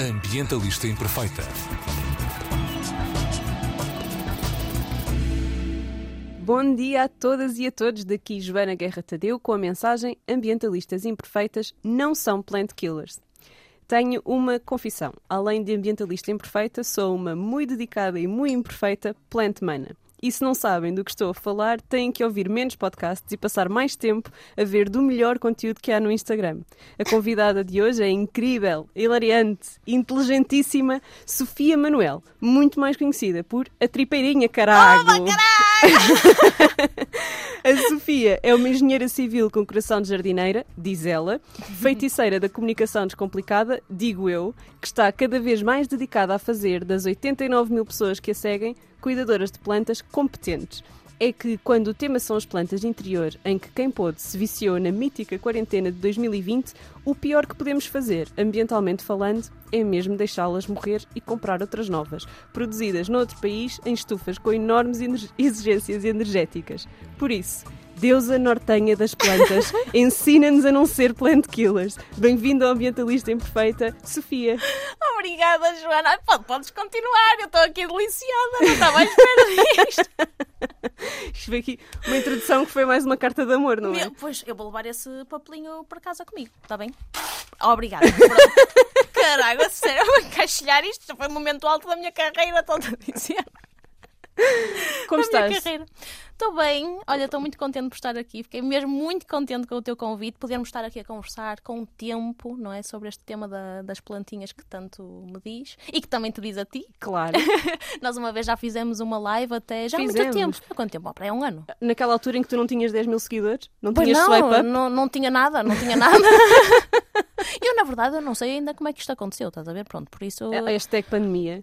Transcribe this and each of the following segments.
Ambientalista Imperfeita. Bom dia a todas e a todos. Daqui Joana Guerra Tadeu com a mensagem Ambientalistas imperfeitas não são plant killers. Tenho uma confissão. Além de ambientalista imperfeita, sou uma muito dedicada e muito imperfeita plant mana. E se não sabem do que estou a falar, têm que ouvir menos podcasts e passar mais tempo a ver do melhor conteúdo que há no Instagram. A convidada de hoje é incrível, hilariante, inteligentíssima Sofia Manuel, muito mais conhecida por a Tripeirinha Carago. a Sofia é uma engenheira civil com coração de jardineira, diz ela, feiticeira da comunicação descomplicada, digo eu, que está cada vez mais dedicada a fazer das 89 mil pessoas que a seguem cuidadoras de plantas competentes. É que quando o tema são as plantas de interior, em que quem pôde se viciou na mítica quarentena de 2020, o pior que podemos fazer, ambientalmente falando, é mesmo deixá-las morrer e comprar outras novas, produzidas noutro país em estufas com enormes exigências energéticas. Por isso, deusa nortenha das plantas, ensina-nos a não ser plant killers. Bem-vindo ao Ambientalista Imperfeita, Sofia. Obrigada, Joana. Podes continuar, eu estou aqui deliciada, não estava à espera disto. Isto foi aqui uma introdução que foi mais uma carta de amor, não é? Meu, pois, eu vou levar esse papelinho para casa comigo, está bem? Obrigada. Caralho, sério, vou encaixilhar isto. Já foi o momento alto da minha carreira, estou a dizer. Como estás? Estou bem, olha, estou muito contente por estar aqui. Fiquei mesmo muito contente com o teu convite, podermos estar aqui a conversar com o tempo, não é? Sobre este tema da, das plantinhas que tanto me diz e que também te diz a ti. Claro. Nós uma vez já fizemos uma live até já há muito tempo. Há quanto tempo? Para é um ano. Naquela altura em que tu não tinhas 10 mil seguidores? Não pois tinhas não, não, não tinha nada, não tinha nada. Eu, na verdade, eu não sei ainda como é que isto aconteceu, estás a ver? Pronto, por isso. A hashtag pandemia.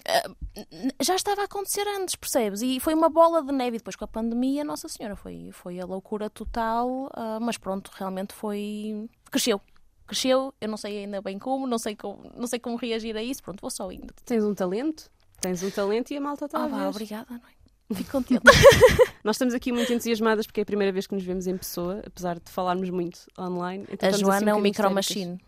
Já estava a acontecer antes, percebes? E foi uma bola de neve. E depois com a pandemia, Nossa Senhora, foi, foi a loucura total. Uh, mas pronto, realmente foi. Cresceu. Cresceu, eu não sei ainda bem como, não sei como, não sei como reagir a isso. Pronto, vou só indo. Tens um talento? Tens um talento e a malta está ah, a ver. obrigada, não é? Fico contente. Nós estamos aqui muito entusiasmadas porque é a primeira vez que nos vemos em pessoa, apesar de falarmos muito online. Então a Joana assim um é um micro machine.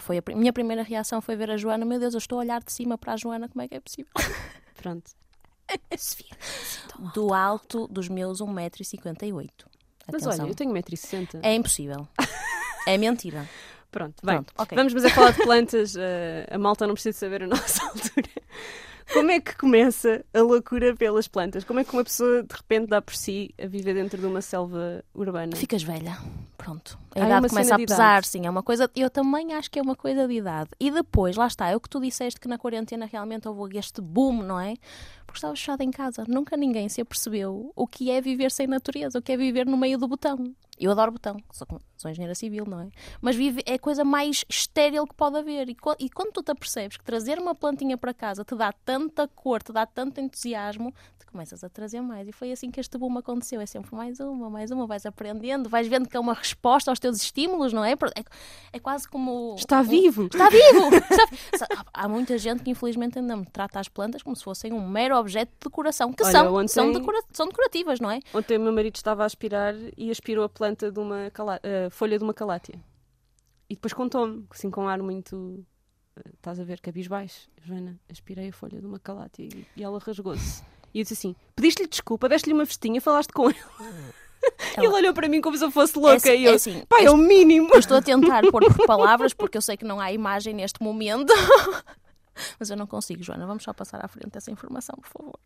Foi a minha primeira reação foi ver a Joana. Meu Deus, eu estou a olhar de cima para a Joana, como é que é possível? Pronto. Sofia, do alto dos meus 1,58m. Mas olha, eu tenho 1,60m. É impossível. é mentira. Pronto, bem. Pronto, okay. Vamos mas a falar de plantas. Uh, a malta não precisa saber a nossa altura. Como é que começa a loucura pelas plantas? Como é que uma pessoa de repente dá por si a viver dentro de uma selva urbana? Ficas velha. Pronto. A ah, idade é começa a pesar, sim. É uma coisa. Eu também acho que é uma coisa de idade. E depois, lá está, é o que tu disseste que na quarentena realmente houve este boom, não é? Porque estava fechado em casa. Nunca ninguém se apercebeu o que é viver sem natureza, o que é viver no meio do botão. Eu adoro botão, sou, sou engenheira civil, não é? Mas vive, é a coisa mais estéril que pode haver. E, e quando tu te apercebes que trazer uma plantinha para casa te dá tanta cor, te dá tanto entusiasmo, tu começas a trazer mais. E foi assim que este boom aconteceu. É sempre mais uma, mais uma, vais aprendendo, vais vendo que é uma resposta aos teus estímulos, não é? É, é quase como. Está vivo! Está vivo! Há muita gente que infelizmente ainda me trata as plantas como se fossem um mero objeto de decoração, que Olha, são, ontem, são, decora são decorativas, não é? Ontem o meu marido estava a aspirar e aspirou a planta de uma uh, folha de uma calátia. E depois contou-me, assim com um ar muito. Uh, estás a ver, cabisbaixo. Joana, aspirei a folha de uma calátia e ela rasgou-se. E eu disse assim: pediste-lhe desculpa, deste-lhe uma festinha, falaste com ele. Ela... Ele olhou para mim como se eu fosse louca é, e eu, é assim, pai, é o mínimo. Eu estou a tentar pôr por palavras porque eu sei que não há imagem neste momento. Mas eu não consigo, Joana. Vamos só passar à frente essa informação, por favor.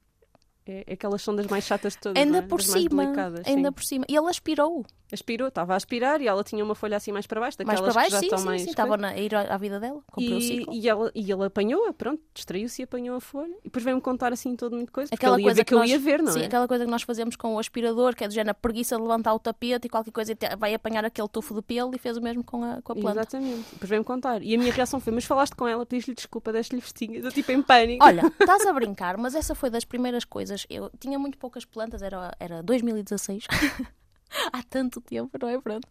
É, é aquelas sondas mais chatas de todas. Ainda é? por das cima. Ainda sim. por cima. E ele aspirou. Aspirou, estava a aspirar e ela tinha uma folha assim mais para baixo, daquelas mais para baixo, que já sim, estão sim, mais. Sim, estava a ir à vida dela, e, o ciclo. E, ela, e ele apanhou-a, pronto, distraiu-se e apanhou a folha. E depois veio-me contar assim todo muito coisa. Aquela coisa que, que nós, eu ia ver, não sim, é? aquela coisa que nós fazemos com o aspirador, que é do género preguiça de levantar o tapete e qualquer coisa vai apanhar aquele tufo de pelo e fez o mesmo com a, com a planta. Exatamente. Depois veio-me contar. E a minha reação foi: Mas falaste com ela, pediste-lhe desculpa, deste-lhe vestinhas, eu tipo em pânico. Olha, estás a brincar, mas essa foi das primeiras coisas. Eu tinha muito poucas plantas plantas, era, era 2016. Há tanto tempo, não é? Pronto.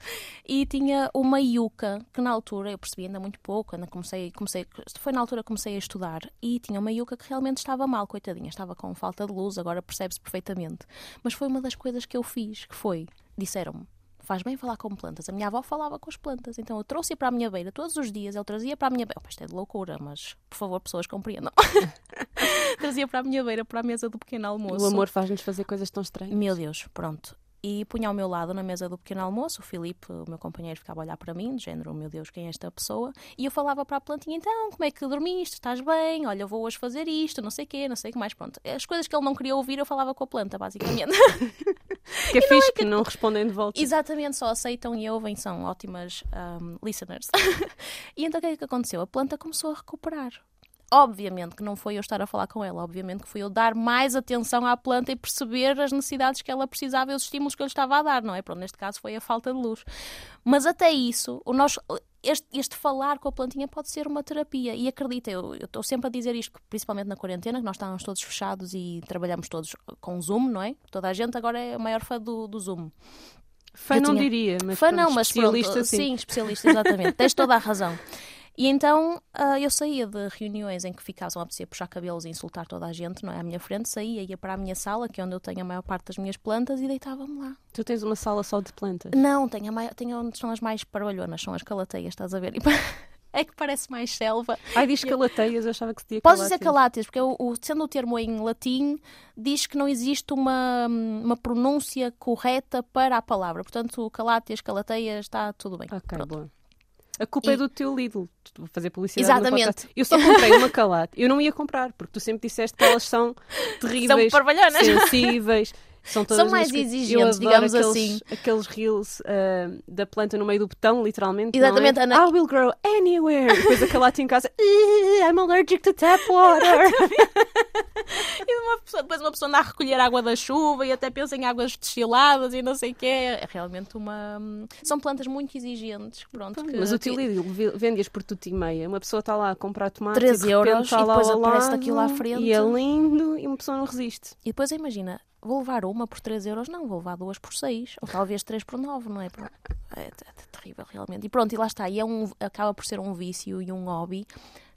E tinha uma yuca, que na altura eu percebi ainda muito pouco, ainda comecei, comecei, foi na altura que comecei a estudar, e tinha uma yuca que realmente estava mal, coitadinha, estava com falta de luz, agora percebe-se perfeitamente. Mas foi uma das coisas que eu fiz, que foi, disseram-me, faz bem falar com plantas. A minha avó falava com as plantas, então eu trouxe-a para a minha beira todos os dias, ele trazia para a minha beira. Oh, isto é de loucura, mas por favor, pessoas compreendam. trazia para a minha beira, para a mesa do pequeno almoço. O amor faz-nos fazer coisas tão estranhas. Meu Deus, pronto e punha ao meu lado na mesa do pequeno almoço. O Filipe, o meu companheiro, ficava a olhar para mim, de género, meu Deus, quem é esta pessoa? E eu falava para a plantinha, então, como é que dormiste? Estás bem? Olha, vou hoje fazer isto, não sei o quê, não sei o que mais. Pronto, as coisas que ele não queria ouvir, eu falava com a planta, basicamente. que é fixe é que... que não respondem de volta. Exatamente, só aceitam e ouvem, são ótimas um, listeners. e então o que é que aconteceu? A planta começou a recuperar. Obviamente que não foi eu estar a falar com ela, obviamente que foi eu dar mais atenção à planta e perceber as necessidades que ela precisava e os estímulos que eu lhe estava a dar, não é? Pronto, neste caso foi a falta de luz. Mas até isso, o nosso, este, este, falar com a plantinha pode ser uma terapia. E acredita, eu estou sempre a dizer isto, principalmente na quarentena, que nós estávamos todos fechados e trabalhamos todos com Zoom, não é? Toda a gente agora é a maior fã do, do Zoom. Fã eu não tinha... diria, mas fã não, mas especialista pronto, sim. sim, especialista, exatamente. Tens toda a razão. E então uh, eu saía de reuniões em que ficavam a apetecer puxar cabelos e insultar toda a gente, não é? À minha frente, saía, ia para a minha sala, que é onde eu tenho a maior parte das minhas plantas, e deitava-me lá. Tu tens uma sala só de plantas? Não, tenho, a maior, tenho onde são as mais parvalhonas, são as calateias, estás a ver? É que parece mais selva. Ai, diz calateias, eu achava que se dizia Podes dizer caláteas, porque o, o, sendo o termo em latim, diz que não existe uma, uma pronúncia correta para a palavra. Portanto, caláteas, calateias, está tudo bem. Ok, Pronto. boa. A culpa é e... é do teu Lidl. Vou fazer publicidade. Exatamente. Eu só comprei uma calate. Eu não ia comprar, porque tu sempre disseste que elas são terríveis, são sensíveis. São, são mais exigentes, digamos aqueles, assim. Aqueles reels uh, da planta no meio do botão, literalmente. Exatamente, é? Ana. I will grow anywhere. E depois a calate em casa. I'm allergic to tap water. e uma pessoa, depois uma pessoa anda a recolher água da chuva e até pensa em águas destiladas e não sei o quê. É realmente uma. São plantas muito exigentes. Pronto, que, mas o teu Lidl vende-as por tudo e meia. Uma pessoa está lá a comprar tomate 13 e euros está e depois aparece lado, aquilo à frente. E é lindo e uma pessoa não resiste. E depois imagina, vou levar uma por 3 euros, não, vou levar duas por 6, ou talvez 3 por 9, não é? É, é, é, terrível, realmente. E pronto, e lá está, e é um, acaba por ser um vício e um hobby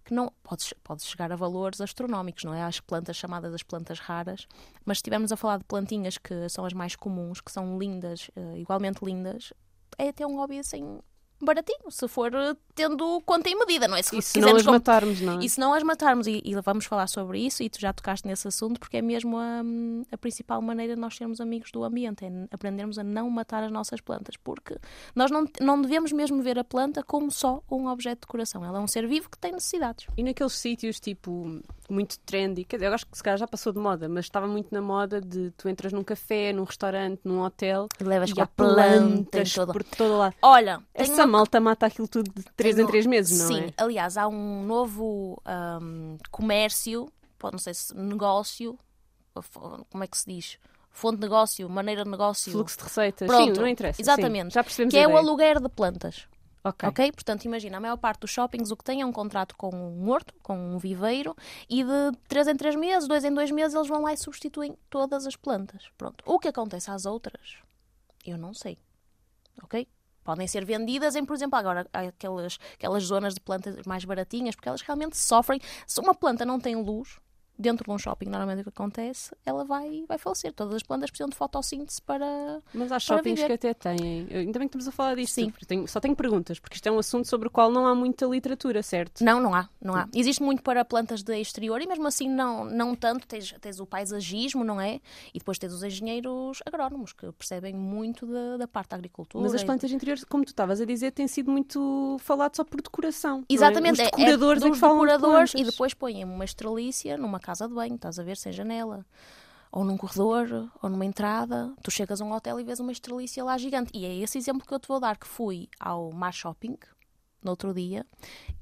que não pode, pode chegar a valores astronómicos, não é? As plantas chamadas as plantas raras, mas se estivermos a falar de plantinhas que são as mais comuns, que são lindas, uh, igualmente lindas, é até um hobby assim baratinho, se for tendo conta em medida, não é? Se, e se não as com... matarmos, não é? E se não as matarmos, e, e, vamos falar sobre isso, e tu já tocaste nesse assunto, porque é mesmo a, a principal maneira de nós sermos amigos do ambiente, é aprendermos a não matar as nossas plantas, porque nós não, não devemos mesmo ver a planta como só um objeto de decoração, ela é um ser vivo que tem necessidades. E naqueles sítios, tipo, muito trendy, quer dizer, eu acho que se calhar já passou de moda, mas estava muito na moda de tu entras num café, num restaurante, num hotel, e levas e há plantas todo... por todo lado. Olha, essa uma... malta mata aquilo tudo de 3 tenho... em 3 meses, não Sim, é? Sim, aliás, há um novo um, comércio, não sei se negócio, como é que se diz? Fonte de negócio, maneira de negócio. Fluxo de receitas. Pronto, Sim, não interessa. Exatamente. Sim, já percebemos que é o aluguer de plantas. Ok. Ok? Portanto, imagina, a maior parte dos shoppings o que tem é um contrato com um horto, com um viveiro, e de 3 em 3 meses, 2 em 2 meses, eles vão lá e substituem todas as plantas. Pronto. O que acontece às outras, eu não sei. Ok? Podem ser vendidas em, por exemplo, agora aquelas, aquelas zonas de plantas mais baratinhas, porque elas realmente sofrem. Se uma planta não tem luz, dentro de um shopping, normalmente o que acontece, ela vai, vai falecer. Todas as plantas precisam de fotossíntese para. Mas há shoppings que até têm. Ainda bem que estamos a falar disto. Sim. Tenho, só tenho perguntas, porque isto é um assunto sobre o qual não há muita literatura, certo? Não, não há. Não há. Existe muito para plantas de exterior e mesmo assim não, não tanto. Tens, tens o paisagismo, não é? E depois tens os engenheiros agrónomos que percebem muito da, da parte da agricultura. Mas as plantas de interior, como tu estavas a dizer, têm sido muito falado só por decoração. É? Exatamente. É? Os decoradores é, é, é que falam decoradores de e depois põem uma estrelícia numa casa de banho, estás a ver, sem janela. Ou num corredor, ou numa entrada. Tu chegas a um hotel e vês uma estrelícia lá gigante. E é esse exemplo que eu te vou dar, que fui ao Mar Shopping, no outro dia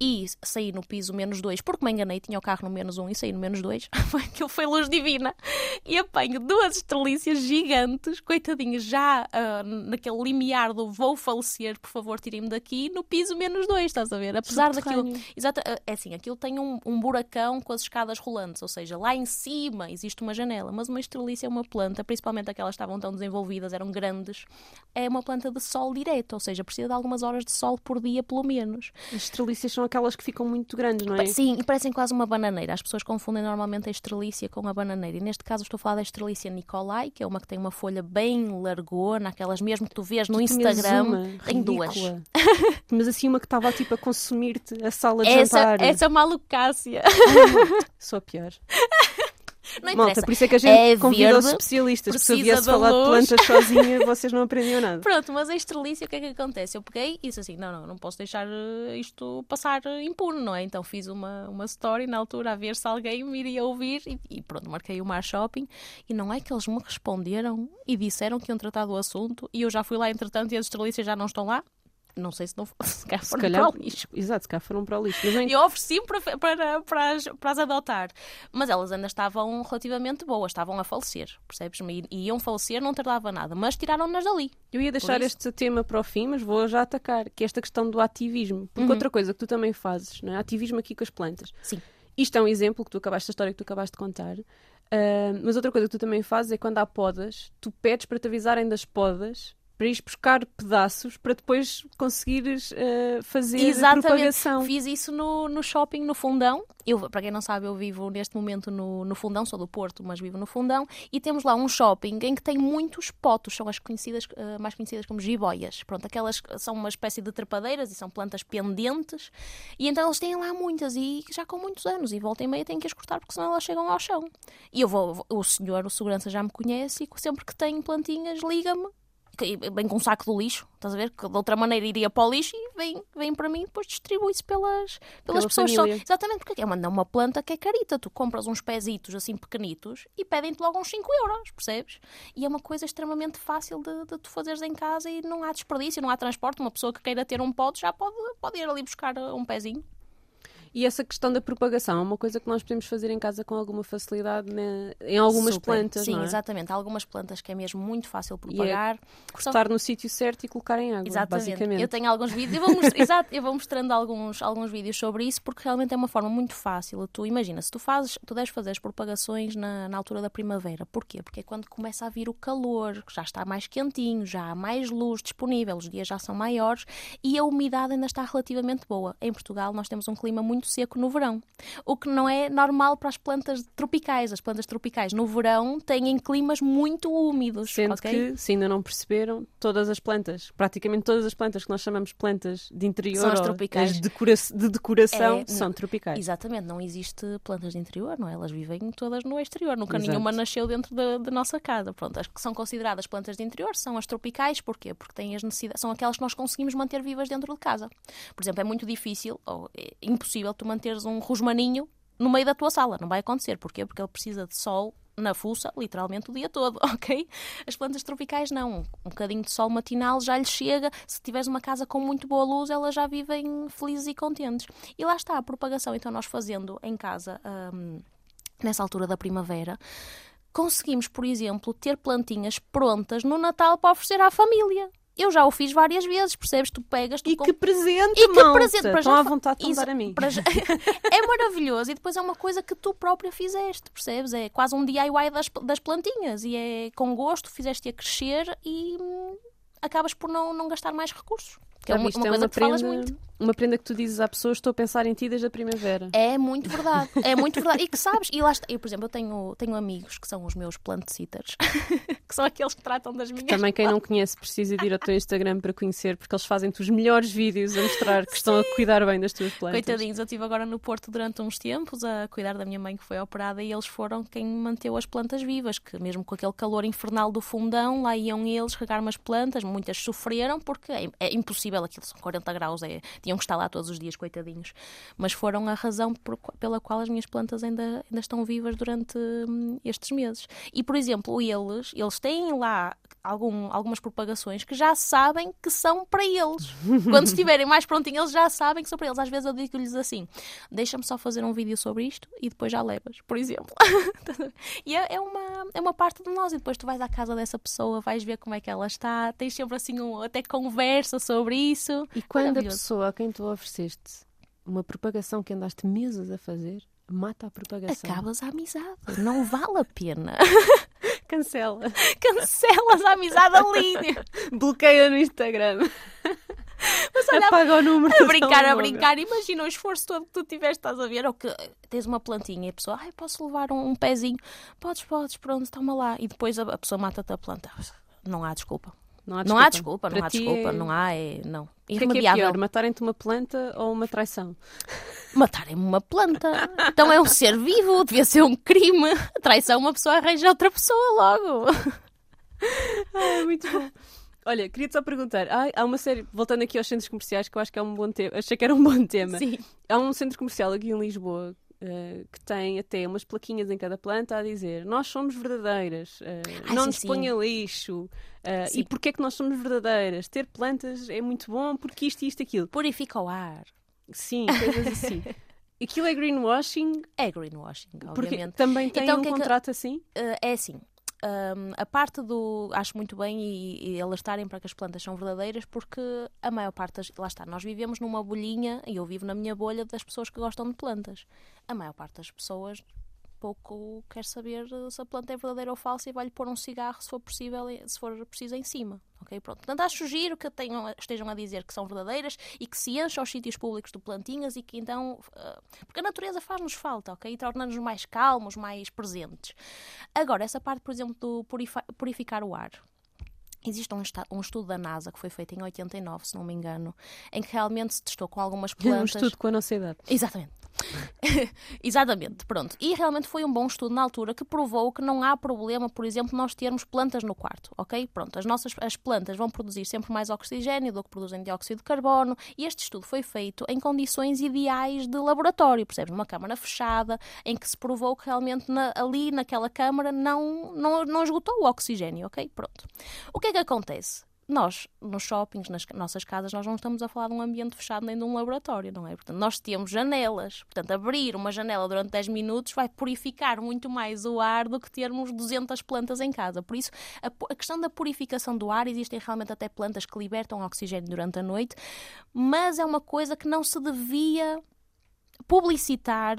e saí no piso menos 2 porque me enganei, tinha o carro no menos 1 um, e saí no menos 2 aquilo foi luz divina. E apanho duas estrelícias gigantes coitadinhas já uh, naquele limiar do vou falecer, por favor tirem-me daqui no piso menos 2, estás a ver? apesar daquilo, exato, ah, é assim, aquilo tem um, um, buracão com as escadas rolantes ou seja, lá em cima existe uma janela mas uma estrelícia é uma planta, principalmente aquelas que estavam tão desenvolvidas, eram grandes é uma planta de sol direto, ou seja, precisa de algumas horas de sol por dia pelo menos As estrelícias são aquelas que ficam muito grandes, não é? Sim, e parecem quase uma bananeira. As pessoas confundem normalmente a estrelícia com a bananeira. E neste caso estou a falar da estrelícia Nicolai, que é uma que tem uma folha bem largona, aquelas mesmo que tu vês no tu Instagram. Uma, tem duas. Mas assim uma que estava tipo a consumir-te a sala de essa, jantar. Essa é malucácia. Sou a pior. Não Malta, por isso é que a gente é convida os especialistas, porque se eu viesse falar de plantas sozinha, vocês não aprendiam nada. Pronto, mas a estrelícia, o que é que acontece? Eu peguei e disse assim, não, não, não posso deixar eh, isto passar impune, não é? Então fiz uma, uma story na altura a ver se alguém me iria ouvir e, e pronto, marquei o Mar Shopping e não é que eles me responderam e disseram que iam tratar do assunto e eu já fui lá entretanto e as estrelícias já não estão lá não sei se não se calhar foram calhar, para o lixo. Exato, se calhar foram para o lixo. Mas eu ofereci para, para, para, as, para as adotar. Mas elas ainda estavam relativamente boas, estavam a falecer, percebes? E iam falecer, não tardava nada, mas tiraram-nas dali. Eu ia deixar este tema para o fim, mas vou já atacar, que é esta questão do ativismo. Porque uhum. outra coisa que tu também fazes, não é? Ativismo aqui com as plantas. Sim. Isto é um exemplo que tu acabaste, a história que tu acabaste de contar. Uh, mas outra coisa que tu também fazes é quando há podas, tu pedes para te avisarem das podas para ir buscar pedaços para depois conseguires uh, fazer Exatamente. propagação. Fiz isso no, no shopping no Fundão. Eu, para quem não sabe, eu vivo neste momento no, no Fundão, sou do Porto, mas vivo no Fundão, e temos lá um shopping em que tem muitos potos, são as conhecidas, uh, mais conhecidas como jiboias. Pronto, aquelas são uma espécie de trepadeiras e são plantas pendentes, e então eles têm lá muitas e já com muitos anos, e volta e meia têm que as cortar porque senão elas chegam ao chão. E eu vou, o senhor, o segurança já me conhece e sempre que tem plantinhas liga-me vem com um saco do lixo, estás a ver? Que de outra maneira iria para o lixo e vem, vem para mim e depois distribui-se pelas, pelas Pela pessoas. Só, exatamente, porque é uma, uma planta que é carita. Tu compras uns pezitos assim pequenitos e pedem-te logo uns 5 euros, percebes? E é uma coisa extremamente fácil de, de tu fazeres em casa e não há desperdício, não há transporte. Uma pessoa que queira ter um pote já pode, pode ir ali buscar um pezinho. E essa questão da propagação é uma coisa que nós podemos fazer em casa com alguma facilidade né? em algumas Super. plantas. Sim, é? exatamente. Há algumas plantas que é mesmo muito fácil propagar. É cortar no sítio certo e colocar em água. Exatamente. Basicamente. Eu tenho alguns vídeos, eu vou, most... Exato, eu vou mostrando alguns, alguns vídeos sobre isso porque realmente é uma forma muito fácil. Tu imagina, se tu fazes, tu deves fazer as propagações na, na altura da primavera. Porquê? Porque é quando começa a vir o calor, já está mais quentinho, já há mais luz disponível, os dias já são maiores e a umidade ainda está relativamente boa. Em Portugal nós temos um clima muito seco no verão. O que não é normal para as plantas tropicais. As plantas tropicais no verão têm climas muito úmidos. Sendo okay? que, se ainda não perceberam, todas as plantas, praticamente todas as plantas que nós chamamos plantas de interior são as tropicais. As decora de decoração é, são tropicais. Exatamente, não existe plantas de interior, não é? Elas vivem todas no exterior. Nunca Exato. nenhuma nasceu dentro da, da, nossa casa. Pronto, as que são consideradas plantas de interior são as tropicais. Porquê? Porque têm as necessidades, são aquelas que nós conseguimos manter vivas dentro de casa. Por exemplo, é muito difícil ou é impossível tu manteres um rosmaninho no meio da tua sala. Não vai acontecer. Porquê? Porque ele precisa de sol na fuça, literalmente o dia todo, ok? As plantas tropicais não. Um bocadinho de sol matinal já lhe chega. Se tiveres uma casa com muito boa luz, elas já vivem felizes e contentes. E lá está a propagação. Então, nós fazendo em casa, hum, nessa altura da primavera, conseguimos, por exemplo, ter plantinhas prontas no Natal para oferecer à família. Eu já o fiz várias vezes, percebes? Tu pegas. Tu e que presente, E que presente. Para Estão já... à vontade de dar a mim. Já... é maravilhoso. E depois é uma coisa que tu própria fizeste, percebes? É quase um DIY das, das plantinhas. E é com gosto, fizeste-a crescer e hum, acabas por não, não gastar mais recursos. Que é uma, uma é coisa uma que prenda, falas muito. Uma prenda que tu dizes à pessoa, estou a pensar em ti desde a primavera. É muito verdade. É muito verdade. E que sabes, e lá está, eu, por exemplo, eu tenho, tenho amigos que são os meus plant sitters, que são aqueles que tratam das minhas. Também quem não conhece precisa de ir ao teu Instagram para conhecer, porque eles fazem-te os melhores vídeos a mostrar que Sim. estão a cuidar bem das tuas plantas. Coitadinhos, eu estive agora no Porto durante uns tempos a cuidar da minha mãe que foi operada e eles foram quem manteve as plantas vivas, que mesmo com aquele calor infernal do fundão, lá iam eles regar umas plantas, muitas sofreram porque é, é impossível, aquilo são 40 graus, é, tinham que estar lá todos os dias, coitadinhos. Mas foram a razão por, pela qual as minhas plantas ainda, ainda estão vivas durante hum, estes meses. E, por exemplo, eles, eles têm lá algum, algumas propagações que já sabem que são para eles. Quando estiverem mais prontinhos, eles já sabem que são para eles. Às vezes eu digo-lhes assim: deixa-me só fazer um vídeo sobre isto e depois já levas, por exemplo. e é, é, uma, é uma parte de nós. E depois tu vais à casa dessa pessoa, vais ver como é que ela está, tens sempre assim um, até conversa sobre isso. E quando a pessoa quem tu ofereceste uma propagação que andaste meses a fazer mata a propagação. Acabas a amizade. Não vale a pena. Cancela. Cancelas a amizade ali. Bloqueia no Instagram. Mas olha, Apaga o número a brincar, a brincar. Imagina o esforço todo que tu tiveste, estás a ver? Ou que tens uma plantinha e a pessoa, ai, posso levar um, um pezinho? Podes, podes, pronto, toma lá. E depois a, a pessoa mata-te a planta. Não há desculpa. Não há desculpa, não há desculpa, não há, desculpa, é... não há, é, não. Irremediável. Que é, que é pior, matarem-te uma planta ou uma traição? Matarem-me uma planta. Então é um ser vivo, devia ser um crime. A traição, uma pessoa arranja outra pessoa logo. Ah, muito bom. Olha, queria-te só perguntar. Ah, há uma série, voltando aqui aos centros comerciais, que eu acho que é um bom tema. Achei que era um bom tema. Sim. Há um centro comercial aqui em Lisboa Uh, que tem até umas plaquinhas em cada planta a dizer nós somos verdadeiras, uh, Ai, não sim, nos ponha lixo. Uh, e porquê é que nós somos verdadeiras? Ter plantas é muito bom porque isto e isto aquilo. Purifica o ar. Sim, coisas assim. Aquilo é greenwashing? É greenwashing, obviamente. Porque também tem então, um é contrato que... assim? é assim, um, a parte do. Acho muito bem e, e alertarem para que as plantas são verdadeiras, porque a maior parte das. Lá está, nós vivemos numa bolhinha, e eu vivo na minha bolha das pessoas que gostam de plantas. A maior parte das pessoas pouco quer saber se a planta é verdadeira ou falsa e vai-lhe pôr um cigarro se for possível, se for preciso em cima. Ok, pronto. Portanto, acho giro que tenham, estejam a dizer que são verdadeiras e que se encham os sítios públicos de plantinhas e que então. Uh, porque a natureza faz-nos falta, ok? E torna-nos mais calmos, mais presentes. Agora, essa parte, por exemplo, do purificar o ar. Existe um, um, estudo da NASA que foi feito em 89, se não me engano, em que realmente se testou com algumas plantas. Um estudo com a nossa idade. Exatamente. Exatamente, pronto. E realmente foi um bom estudo na altura que provou que não há problema, por exemplo, nós termos plantas no quarto, ok? Pronto, as nossas as plantas vão produzir sempre mais oxigênio do que produzem dióxido de carbono e este estudo foi feito em condições ideais de laboratório, percebes? Numa câmara fechada, em que se provou que realmente na, ali naquela câmara não, não, não esgotou o oxigênio, ok? Pronto. O que é que acontece? Nós, nos shoppings, nas nossas casas, nós não estamos a falar de um ambiente fechado nem de um laboratório, não é? Portanto, nós temos janelas. Portanto, abrir uma janela durante 10 minutos vai purificar muito mais o ar do que termos 200 plantas em casa. Por isso, a, a questão da purificação do ar, existem realmente até plantas que libertam oxigênio durante a noite, mas é uma coisa que não se devia publicitar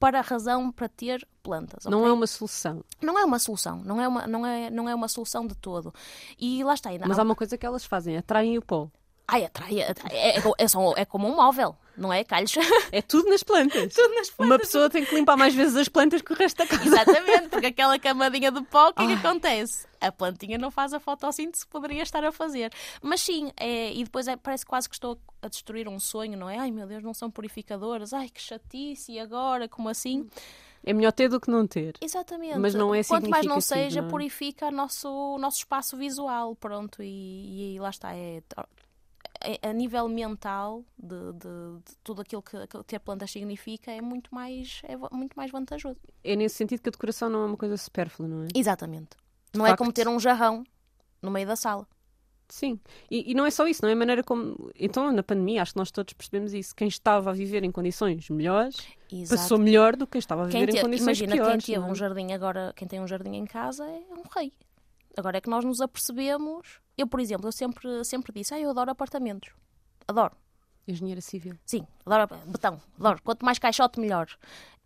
para a razão para ter plantas. Okay? Não é uma solução. Não é uma solução, não é uma, não é, não é uma solução de todo. E lá está. Ainda Mas há uma coisa que elas fazem, atraem o pó. Ai, atrai, atrai é, é, é, é, como um móvel, não é, Calhos? É tudo nas plantas. tudo nas plantas. Uma pessoa tem que limpar mais vezes as plantas que o resto da casa. Exatamente, porque aquela camadinha de pó, o que é que acontece? A plantinha não faz a fotossíntese que poderia estar a fazer. Mas sim, é, e depois é, parece quase que estou a destruir um sonho, não é? Ai meu Deus, não são purificadoras, ai que chatice, e agora, como assim? É melhor ter do que não ter. Exatamente. Mas não é Quanto mais não seja, não é? purifica o nosso, nosso espaço visual, pronto, e, e lá está, é a nível mental de, de, de, tudo aquilo que, que ter plantas significa é muito mais é muito mais vantajoso. É nesse sentido que a decoração não é uma coisa supérflua, não é? Exatamente. De não facto. é como ter um jarrão no meio da sala. Sim, e, e, não é só isso, não é a maneira como. Então, na pandemia, acho que nós todos percebemos isso. Quem estava a viver em condições melhores Exato. passou melhor do que quem estava a viver te... em condições Imagina, piores. Imagina, quem teve um jardim agora, quem tem um jardim em casa é um rei. Agora é que nós nos apercebemos. Eu, por exemplo, eu sempre, sempre disse, ah, eu adoro apartamentos. Adoro. Engenheira civil. Sim, adoro betão, adoro. Quanto mais caixote, melhor.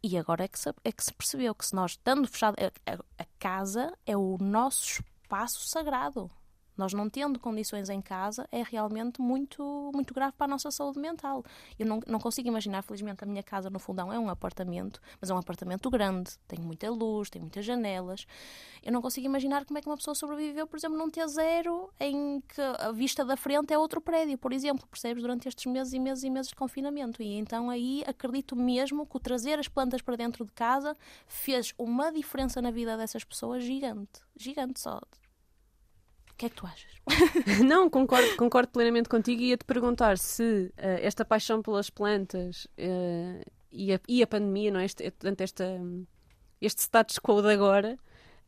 E agora é que se, é que se percebeu que se nós estando fechado, a, a, a casa é o nosso espaço sagrado nós não tendo condições em casa é realmente muito, muito grave para a nossa saúde mental. Eu não, não consigo imaginar, felizmente, a minha casa no fundão é um apartamento, mas é um apartamento grande, tem muita luz, tem muitas janelas. Eu não consigo imaginar como é que uma pessoa sobreviveu, por exemplo, num T0 em que a vista da frente é outro prédio, por exemplo, percebes, durante estes meses e meses e meses de confinamento. E então aí acredito mesmo que o trazer as plantas para dentro de casa fez uma diferença na vida dessas pessoas gigante. Gigante só o que é que tu achas? Não, concordo, concordo plenamente contigo e ia-te perguntar se uh, esta paixão pelas plantas uh, e, a, e, a, pandemia, não é? Este, esta, este status quo de agora,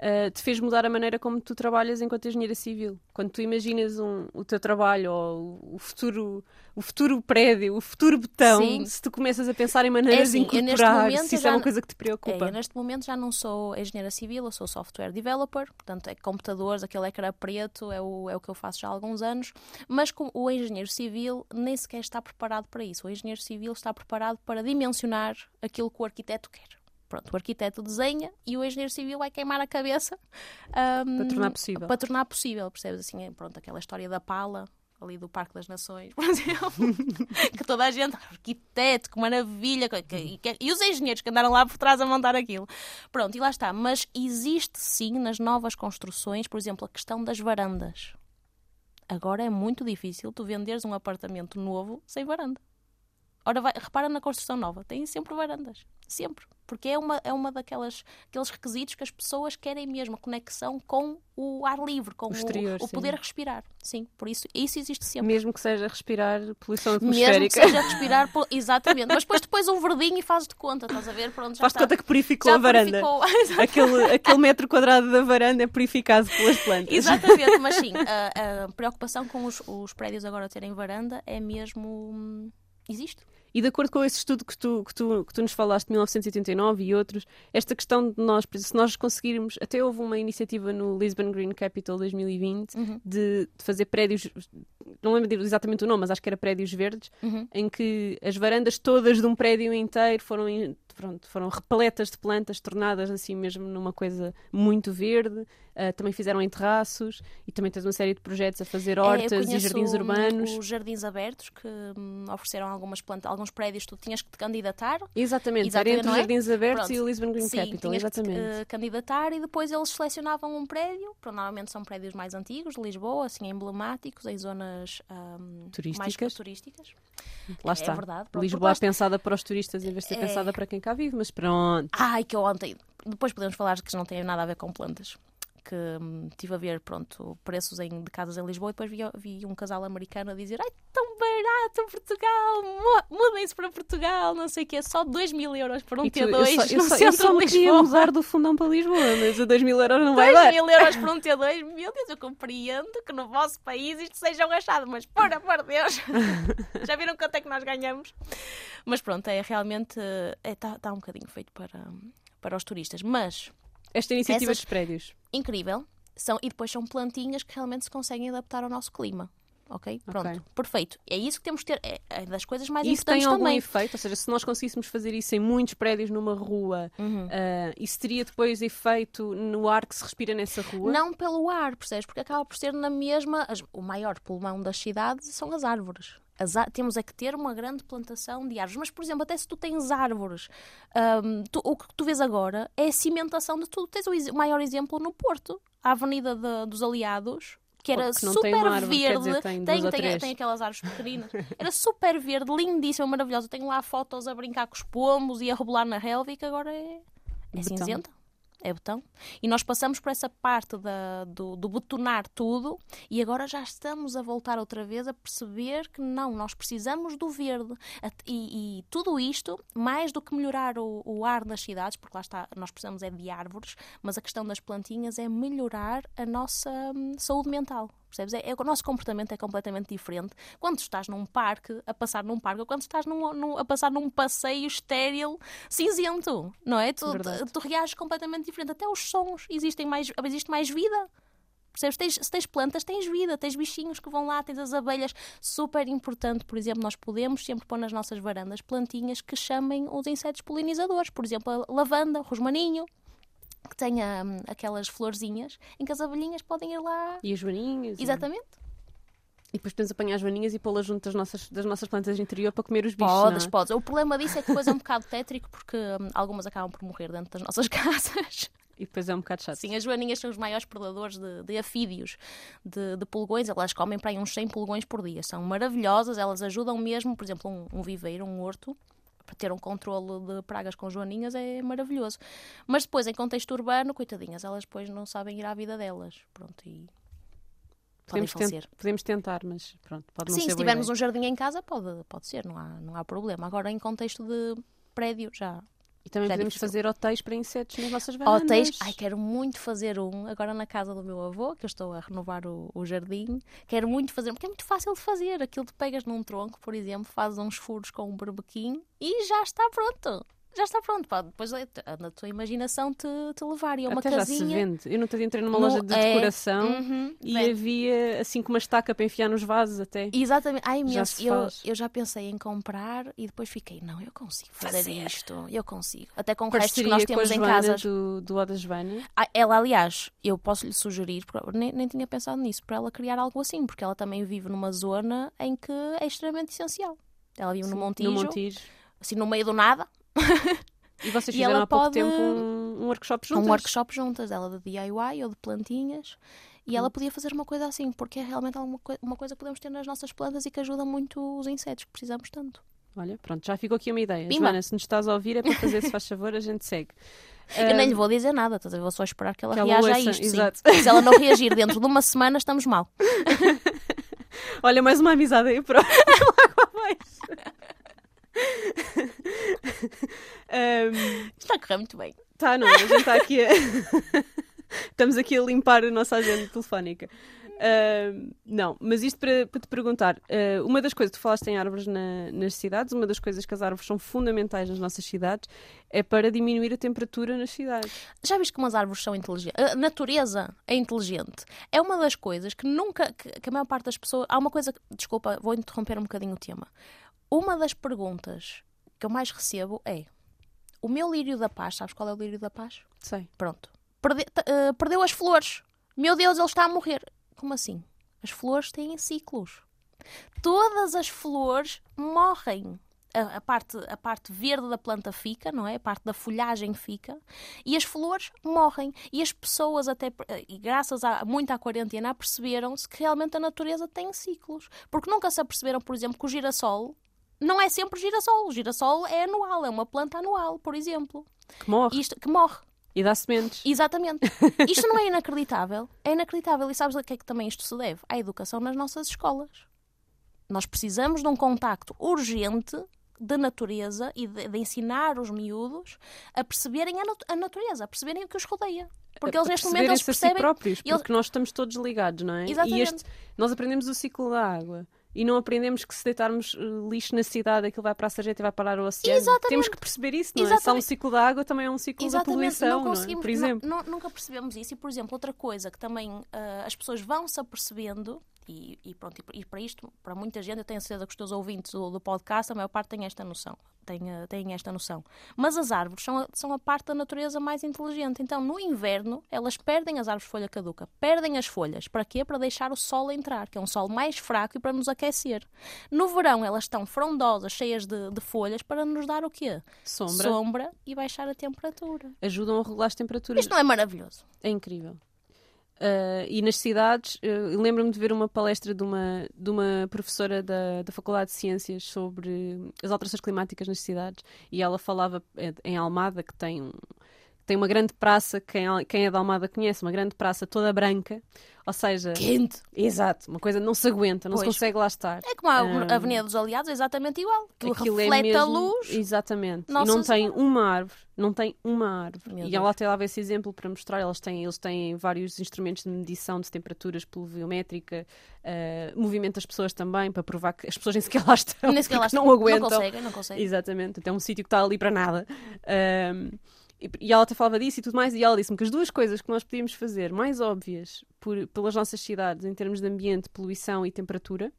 uh, te fez mudar a maneira como tu trabalhas enquanto engenheira civil. Quando tu imaginas um, o teu trabalho ou o futuro, o futuro prédio, o futuro betão, Sim. se tu começas a pensar em maneiras é assim, de incorporar, se isso é uma coisa que te preocupa. É, eu neste momento já não sou engenheira civil, eu sou software developer, portanto é computadores, aquele ecrã preto é o, é o que eu faço já há alguns anos, mas com o engenheiro civil nem sequer está preparado para isso. O engenheiro civil está preparado para dimensionar aquilo que o arquiteto quer. Pronto, o arquiteto desenha e o engenheiro civil vai queimar a cabeça um, para tornar possível. Para tornar possível, percebes? Assim, é, pronto, aquela história da pala, ali do Parque das Nações, por exemplo, que toda a gente, arquiteto, que maravilha, que, que, e os engenheiros que andaram lá por trás a montar aquilo. Pronto, e lá está. Mas existe sim nas novas construções, por exemplo, a questão das varandas. Agora é muito difícil tu venderes um apartamento novo sem varanda. Ora, vai, repara na construção nova, tem sempre varandas. Sempre. Porque é uma, é uma daquelas aqueles requisitos que as pessoas querem mesmo, a conexão com o ar livre, com o, exterior, o, o poder respirar. Sim, por isso, isso existe sempre. Mesmo que seja respirar poluição atmosférica. Mesmo que seja respirar, exatamente. Mas depois, depois um verdinho e fazes de conta, estás a ver? Pronto, já Faz de conta que purificou já a varanda. Purificou. aquele, aquele metro quadrado da varanda é purificado pelas plantas. Exatamente, mas sim, a, a preocupação com os, os prédios agora terem varanda é mesmo. Hum, existe. E de acordo com esse estudo que tu, que tu, que tu nos falaste de 1989 e outros, esta questão de nós, se nós conseguirmos, até houve uma iniciativa no Lisbon Green Capital 2020 uhum. de, de, fazer prédios, não lembro exatamente o nome, mas acho que era prédios verdes, uhum. em que as varandas todas de um prédio inteiro foram pronto, foram repletas de plantas, tornadas assim mesmo numa coisa muito verde. Uh, também fizeram em terraços e também tens uma série de projetos a fazer é, hortas é, e jardins urbanos. Os jardins abertos que hum, ofereceram algumas plantas, alguns prédios tu tinhas que te candidatar. Exatamente, Exatamente era entre os é? jardins abertos Pronto. e o Lisbon Green Sim, Capital. Exatamente. Que uh, candidatar e depois eles selecionavam um prédio, normalmente são prédios mais antigos, de Lisboa, assim emblemáticos, em zonas um, turísticas. mais turísticas. Lá é, está. É verdade. Pronto, Lisboa é pensada para os turistas em vez de ser é... pensada para quem cá vive, mas pronto. Ai, que eu ontem. Depois podemos falar que não tem nada a ver com plantas que hum, tive a ver, pronto, preços em, de casas em Lisboa e depois vi, vi um casal americano a dizer ai, tão barato Portugal, mudem-se para Portugal, não sei o que, é só 2 mil euros por um T2 eu só, eu no só, centro eu só de Lisboa. usar do fundão para Lisboa, mas a 2 mil euros não vai dar. 2 mil euros por um T2, meu Deus, eu compreendo que no vosso país isto seja um achado, mas por amor de Deus, já viram quanto é que nós ganhamos? Mas pronto, é realmente, está é, tá, tá um bocadinho feito para, para os turistas, mas esta iniciativa Essas, dos prédios. Incrível. São, e depois são plantinhas que realmente se conseguem adaptar ao nosso clima. Ok? Pronto. Okay. Perfeito. É isso que temos que ter. É, é das coisas mais isso importantes também. Isso tem algum efeito? Ou seja, se nós conseguíssemos fazer isso em muitos prédios numa rua, uhum. uh, isso teria depois efeito no ar que se respira nessa rua? Não pelo ar, percebes? Porque acaba por ser na mesma. As, o maior pulmão das cidades são as árvores. As, temos é que ter uma grande plantação de árvores. Mas, por exemplo, até se tu tens árvores, um, tu, o que tu vês agora é a cimentação de tudo. Tens o, o maior exemplo no Porto, a Avenida de, dos Aliados, que era super árvore, verde. Dizer, tem, tem, tem, tem, aquelas árvores pequeninas. Era super verde, lindíssima, maravilhosa. Tenho lá fotos a brincar com os pombos e a rebolar na relva e que agora é, é cinzenta é botão. E nós passamos por essa parte da, do, do tudo e agora já estamos a voltar outra vez a perceber que não, nós precisamos do verde. E, e tudo isto, mais do que melhorar o, o, ar das cidades, porque lá está, nós precisamos é de árvores, mas a questão das plantinhas é melhorar a nossa hum, saúde mental. Percebes? É, é, o nosso comportamento é completamente diferente quando estás num parque, a passar num parque, ou quando estás num, num, a passar num passeio estéril cinzento, não é? Tu, tu, tu, reages completamente diferente. Até os sons, existem mais, existe mais vida. Percebes? Tens, se tens plantas, tens vida, tens bichinhos que vão lá, tens as abelhas. Super importante, por exemplo, nós podemos sempre pôr nas nossas varandas plantinhas que chamem os insetos polinizadores. Por exemplo, a lavanda, o rosmaninho que tenha hum, aquelas florzinhas em que as abelhinhas podem ir lá. E as joaninhas. Exatamente. E depois podemos apanhar as joaninhas e pô-las junto das nossas, das nossas plantas de interior para comer os bichos. Podes, é? podes. O problema disso é que depois é um bocado tétrico porque hum, algumas acabam por morrer dentro das nossas casas. E depois é um bocado chato. Sim, as joaninhas são os maiores predadores de, de afídeos, de, de, pulgões. Elas comem para aí uns 100 pulgões por dia. São maravilhosas, elas ajudam mesmo, por exemplo, um, um viveiro, um horto, ter um controle de pragas com joaninhas é maravilhoso. Mas depois, em contexto urbano, coitadinhas, elas depois não sabem ir à vida delas. Pronto, e podemos, tent podemos tentar, mas pronto, pode não Sim, ser se tivermos um jardim em casa, pode, pode ser, não há, não há problema. Agora, em contexto de prédio, já, e também podemos difícil. fazer hotéis para insetos nas nossas varandas. Hotéis, ai, quero muito fazer um agora na casa do meu avô, que eu estou a renovar o, o jardim. Quero muito fazer, porque é muito fácil de fazer. Aquilo te pegas num tronco, por exemplo, fazes uns furos com um barbequim e já está pronto. Já está pronto. Pá. Depois a, a tua imaginação te, te levar. E é uma Até casinha. Já se vende. Eu não entrei numa no, loja de é, decoração uhum, e havia assim com uma estaca para enfiar nos vasos até. Exatamente. Meu, eu, eu já pensei em comprar e depois fiquei, não, eu consigo fazer, fazer. isto. Eu consigo. Até com restos que nós temos em casa. Do, do Oda Joana. Ah, ela, aliás, eu posso lhe sugerir, nem, nem tinha pensado nisso, para ela criar algo assim, porque ela também vive numa zona em que é extremamente essencial. Ela vive Sim, no Montijo. No Montijo. Assim, no meio do nada. E vocês e fizeram há pouco tempo um, um, workshop juntas? Um workshop juntas, ela de DIY ou de plantinhas. E hum. ela podia fazer uma coisa assim, porque é realmente uma, uma coisa que podemos ter nas nossas plantas e que ajuda muito os insetos que precisamos tanto. Olha, pronto, já ficou aqui uma ideia. Pima. Joana, se nos estás a ouvir é para fazer, se faz favor, a gente segue. Eu um, nem lhe vou dizer nada, ver? Vou só esperar que ela que reaja a isto. Exato. Se ela não reagir dentro de uma semana, estamos mal. Olha, mais uma amizade aí para um, está a correr muito bem. Está, não, a gente está aqui a... Estamos aqui a limpar a nossa agenda telefónica. Uh, não, mas isto para, para te perguntar, uh, uma das coisas, tu falaste em árvores na, nas cidades, uma das coisas que as árvores são fundamentais nas nossas cidades é para diminuir a temperatura nas cidades. Já viste como as árvores são inteligentes? A natureza é inteligente. É uma das coisas que nunca, que, que a maior parte das pessoas. Há uma coisa, desculpa, vou interromper um bocadinho o tema. Uma das perguntas que eu mais recebo é: o meu lírio da paz, sabes qual é o lírio da paz? Sei. Pronto. Perde, uh, perdeu as flores. Meu Deus, ele está a morrer. Como assim? As flores têm ciclos. Todas as flores morrem. A, a, parte, a parte verde da planta fica, não é? A parte da folhagem fica. E as flores morrem. E as pessoas, até e graças a, muito à quarentena, perceberam-se que realmente a natureza tem ciclos. Porque nunca se aperceberam, por exemplo, que o girassol não é sempre girassol. O girassol é anual, é uma planta anual, por exemplo. Que morre. Isto, que morre. E dá sementes. Exatamente. Isto não é inacreditável. É inacreditável. E sabes a que é que também isto se deve? À educação nas nossas escolas. Nós precisamos de um contacto urgente da natureza e de, de, ensinar os miúdos a perceberem a, a, natureza, a perceberem o que os rodeia. Porque eles neste momento eles percebem... a si próprios, porque eles... nós estamos todos ligados, não é? Exatamente. E este, nós aprendemos o ciclo da água e não aprendemos que se deitarmos eh, lixo na cidade aquilo vai para a sarjeta e vai parar o oceano. Exatamente. Temos que perceber isso, não Exatamente. é? Só um ciclo da água também é um ciclo Exatamente. da poluição, não, não é? por exemplo. Não, nunca percebemos isso. E, por exemplo, outra coisa que também uh, as pessoas vão se apercebendo e, e, pronto, e para isto, para muita gente, eu tenho certeza que os teus ouvintes do, do podcast, a maior parte tem esta noção. Tem, tem esta noção. Mas as árvores são a, são a parte da natureza mais inteligente. Então, no inverno, elas perdem as árvores de folha caduca, perdem as folhas. Para quê? Para deixar o sol entrar, que é um sol mais fraco e para nos aquecer. No verão, elas estão frondosas, cheias de, de folhas, para nos dar o quê? Sombra. Sombra e baixar a temperatura. Ajudam a regular as temperaturas. Isto não é maravilhoso? É incrível. Uh, e nas cidades, uh, lembro-me de ver uma palestra de uma, de uma professora da, da Faculdade de Ciências sobre as alterações climáticas nas cidades e ela falava eh, em Almada, que tem, tem uma grande praça, quem, quem é da Almada conhece, uma grande praça toda branca, ou seja... Quente! Exato, uma coisa não se aguenta, não pois. se consegue lá estar. É como a um, Avenida dos Aliados, é exatamente igual. Que é reflete é mesmo, a luz. Exatamente. Nossa e não tem uma árvore, não tem uma árvore. Meu e Deus. ela até dava esse exemplo para mostrar, eles têm, eles têm vários instrumentos de medição de temperaturas pluviométrica, uh, movimento das pessoas também, para provar que as pessoas nem sequer lá estão, nem sequer lá não aguentam. Não conseguem, não conseguem. Exatamente, até um sítio que está ali para nada. E ela até falava disso e tudo mais, e ela disse-me que as duas coisas que nós podíamos fazer mais óbvias por, pelas nossas cidades em termos de ambiente, poluição e temperatura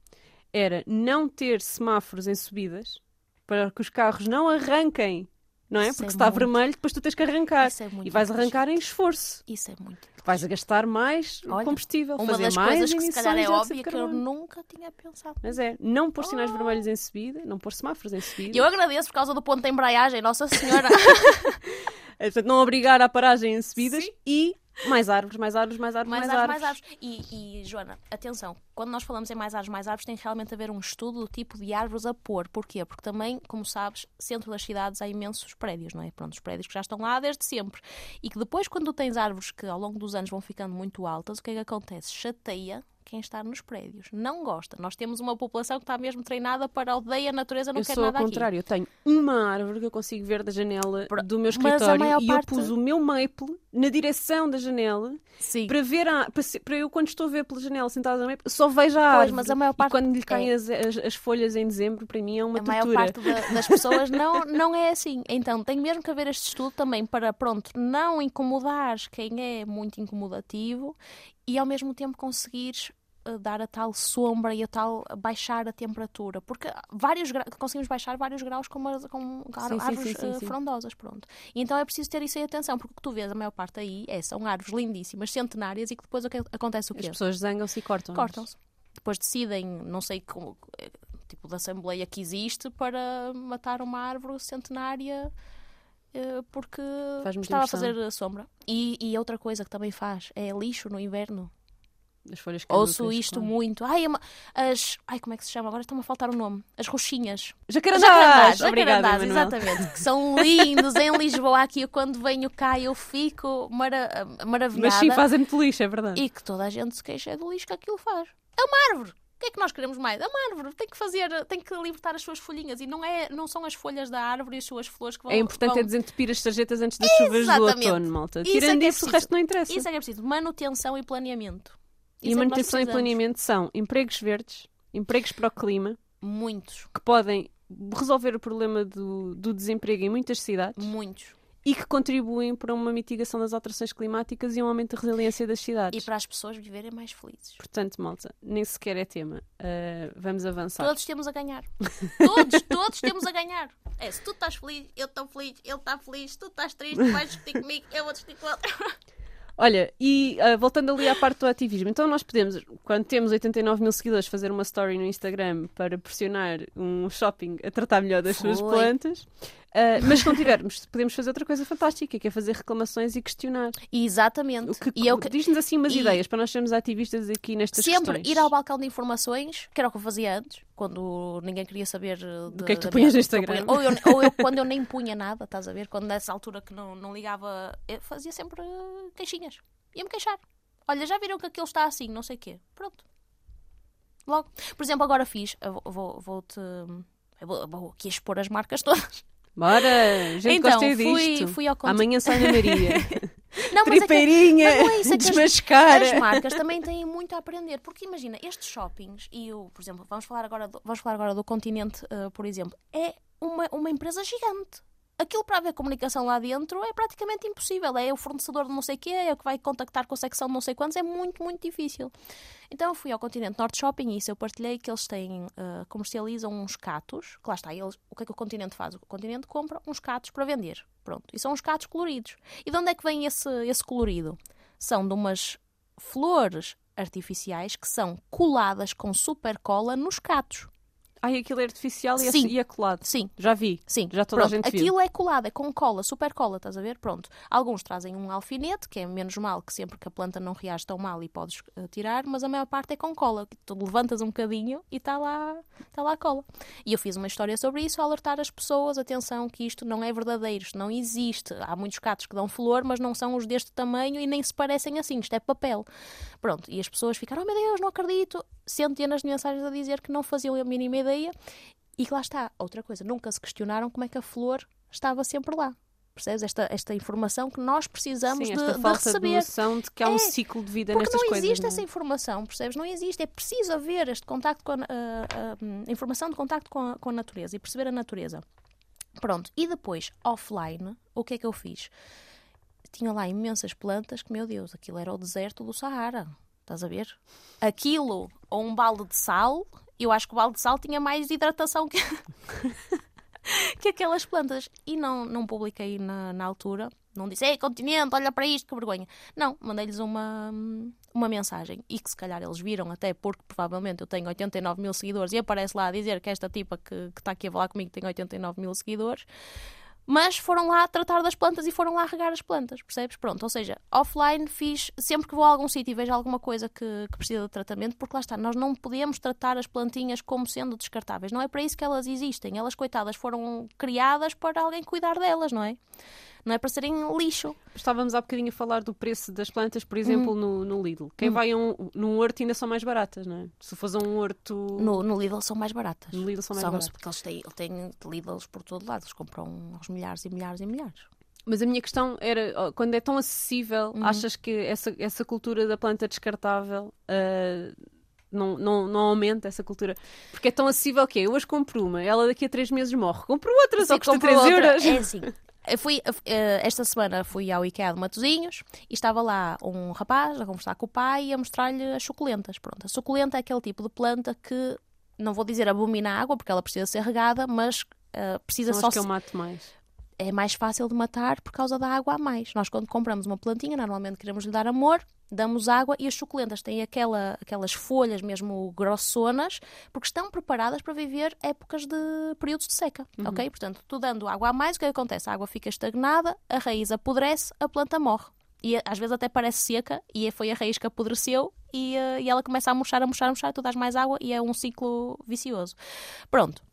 era não ter semáforos em subidas para que os carros não arranquem não é? Isso Porque é se está vermelho, depois tu tens que arrancar. É e vais arrancar em esforço. Isso é muito. Vais a gastar mais Olha, combustível, uma fazer das mais coisas que se calhar é óbvia que eu nunca tinha pensado. Mas é, não pôr sinais oh. vermelhos em subida, não pôr semáforos em subida. Eu agradeço por causa do ponto de embreagem, Nossa Senhora. é, portanto, não obrigar a paragem em subidas Sim. e mais árvores, mais árvores, mais árvores, mais, mais árvores. Mais árvores. E, e, Joana, atenção, quando nós falamos em mais árvores, mais árvores, tem realmente a ver um estudo do tipo de árvores a pôr. Porquê? Porque também, como sabes, centro das cidades há imensos prédios, não é? Pronto, os prédios que já estão lá desde sempre. E que depois, quando tens árvores que ao longo dos anos vão ficando muito altas, o que é que acontece? Chateia quem está nos prédios. Não gosta. Nós temos uma população que está mesmo treinada para odeia a natureza, não eu quer nada aqui. Eu sou ao contrário. Eu tenho uma árvore que eu consigo ver da janela do meu escritório e parte... eu pus o meu maple na direção da janela Sim. para ver a, para, para, eu quando estou a ver pela janela sentada na só vejo a pois, árvore. mas a maior parte e quando lhe caem é. as, as, as, folhas em dezembro, para mim é uma a tortura. A maior parte da, das pessoas não, não é assim. Então tem mesmo que haver este estudo também para, pronto, não incomodar quem é muito incomodativo e ao mesmo tempo conseguires dar a tal sombra e a tal baixar a temperatura, porque vários conseguimos baixar vários graus com, uma, com sim, árvores sim, sim, frondosas, pronto. E então é preciso ter isso em atenção, porque o que tu vês a maior parte aí é, são árvores lindíssimas, centenárias e que depois acontece o quê? As pessoas zangam-se e cortam. Cortam-se. Depois decidem, não sei como, tipo da assembleia que existe para matar uma árvore centenária eh, porque estava a fazer sombra. E, e outra coisa que também faz é lixo no inverno. As folhas Ouço isto claro. muito. Ai, é as. Ai, como é que se chama? Agora está-me a faltar o nome. As roxinhas. Jacarandás! Jacarandás, exatamente. Que são lindos em Lisboa. Aqui eu, quando venho cá eu fico mara maravilhada. Mas sim, fazem muito lixo, é verdade. E que toda a gente se queixa do lixo que aquilo faz. É uma árvore! O que é que nós queremos mais? É uma árvore, tem que fazer, tem que libertar as suas folhinhas e não, é, não são as folhas da árvore e as suas flores que vão. É importante vão... é desentupir as sarjetas antes das chuvas do outono, malta. Tirando isso, é isso o resto não interessa. Isso é que é preciso. Manutenção e planeamento. E a manutenção e planeamento são empregos verdes, empregos para o clima. Muitos. Que podem resolver o problema do, do desemprego em muitas cidades. Muitos e que contribuem para uma mitigação das alterações climáticas e um aumento da resiliência das cidades. E para as pessoas viverem mais felizes. Portanto, malta, nem sequer é tema. Uh, vamos avançar. Todos temos a ganhar. todos, todos temos a ganhar. É, se tu estás feliz, eu estou feliz, ele está feliz, se tu estás triste, vais discutir comigo, eu vou discutir com ele. Olha, e uh, voltando ali à parte do ativismo, então nós podemos, quando temos 89 mil seguidores, fazer uma story no Instagram para pressionar um shopping a tratar melhor das Foi. suas plantas. Uh, mas se não tivermos, podemos fazer outra coisa fantástica, que é fazer reclamações e questionar. Exatamente. O que, e eu... Diz-nos assim umas e... ideias para nós sermos ativistas aqui nestas Sempre questões. ir ao balcão de informações, que era o que eu fazia antes, quando ninguém queria saber do que é que tu punhas no Instagram. Ou eu, ou eu, quando eu nem punha nada, estás a ver? Quando nessa altura que não, não ligava, eu fazia sempre queixinhas ia-me queixar. Olha, já viram que aquilo está assim, não sei o quê. Pronto. Logo. Por exemplo, agora fiz. Vou-te. Vou, vou, vou aqui expor as marcas todas. Bora! Já então, gostei fui, disto. Fui ao Amanhã sai na Maria. não, Tripeirinha, mas é que, não é isso, é. As, as, marcas também têm muito a aprender. Porque imagina, estes shoppings, e eu, por exemplo, vamos falar agora do, vamos falar agora do Continente, uh, por exemplo, é uma, uma empresa gigante aquilo para haver comunicação lá dentro é praticamente impossível. É o fornecedor de não sei o quê, é o que vai contactar com a secção de não sei quantos, é muito, muito difícil. Então eu fui ao Continente Norte Shopping e isso eu partilhei que eles têm, uh, comercializam uns catos, que lá está, eles, o que é que o Continente faz? O Continente compra uns catos para vender, pronto, e são uns catos coloridos. E de onde é que vem esse, esse colorido? São de umas flores artificiais que são coladas com super cola nos catos. Ai, aquilo é artificial e, Sim. é, colado. Sim. Já vi. Sim. Já toda Pronto, a gente viu. Aquilo é colado, é com cola, super cola, estás a ver? Pronto. Alguns trazem um alfinete, que é menos mal que sempre que a planta não reage tão mal e podes uh, tirar, mas a maior parte é com cola. Tu levantas um bocadinho e está lá, está lá a cola. E eu fiz uma história sobre isso, a alertar as pessoas, atenção que isto não é verdadeiro, isto não existe. Há muitos catos que dão flor, mas não são os deste tamanho e nem se parecem assim, isto é papel. Pronto. E as pessoas ficaram, oh meu Deus, não acredito. Centenas de mensagens a dizer que não faziam a mínima ideia e que lá está, outra coisa, nunca se questionaram como é que a flor estava sempre lá. Percebes? Esta, esta informação que nós precisamos Sim, de, esta de falta receber. de noção de que há é, um ciclo de vida porque nestas não coisas. Existe não essa informação, percebes? Não existe. É preciso haver este contacto com a, a, a informação de contacto com a, com a natureza e perceber a natureza. Pronto. E depois, offline, o que é que eu fiz? Tinha lá imensas plantas que, meu Deus, aquilo era o deserto do Saara. Estás a ver? Aquilo, ou um balde de sal, eu acho que o balde de sal tinha mais hidratação que, que aquelas plantas. E não, não publiquei na, na altura. Não disse, ei, continente, olha para isto, que vergonha. Não, mandei-lhes uma, uma mensagem. E que se calhar eles viram, até porque provavelmente eu tenho 89 mil seguidores e aparece lá a dizer que esta tipa que, está aqui a falar comigo tem 89 mil seguidores mas foram lá tratar das plantas e foram lá regar as plantas, percebes? Pronto, ou seja, offline fiz sempre que vou a algum sítio e vejo alguma coisa que, que, precisa de tratamento, porque lá está, nós não podemos tratar as plantinhas como sendo descartáveis, não é para isso que elas existem, elas, coitadas, foram criadas para alguém cuidar delas, não é? Não é para serem lixo. Estávamos há bocadinho a falar do preço das plantas, por exemplo, hum. no, no Lidl. Quem hum. vai a um, num horto ainda são mais baratas, não é? Se fores a um horto. No, no Lidl são mais baratas. No Lidl são mais são, baratas. Porque eles têm, têm Lidls por todo lado, eles compram aos milhares e milhares e milhares. Mas a minha questão era, quando é tão acessível, uhum. achas que essa, essa cultura da planta descartável uh, não, não, não aumenta essa cultura? Porque é tão acessível que é, eu hoje compro uma, ela daqui a três meses morre, compro outra, só custa 3 euros. É assim, eu fui, eh, esta semana fui ao IKEA de Matozinhos e estava lá um rapaz a conversar com o pai e a mostrar-lhe as suculentas. Pronto, a suculenta é aquele tipo de planta que, não vou dizer abomina água, porque ela precisa ser regada, mas uh, precisa São só... que eu mato mais é mais fácil de matar por causa da água a mais. Nós, quando compramos uma plantinha, normalmente queremos lhe dar amor, damos água e as suculentas têm aquela, aquelas folhas mesmo grossonas, porque estão preparadas para viver épocas de períodos de seca, uhum. ok? Portanto, tu dando água a mais, o que, é acontece? A água fica estagnada, a raiz apodrece, a planta morre. E às vezes até parece seca, e foi a raiz que apodreceu, e, uh, e ela começa a murchar, a murchar, a murchar, tu dás mais água, e é um ciclo vicioso. Pronto,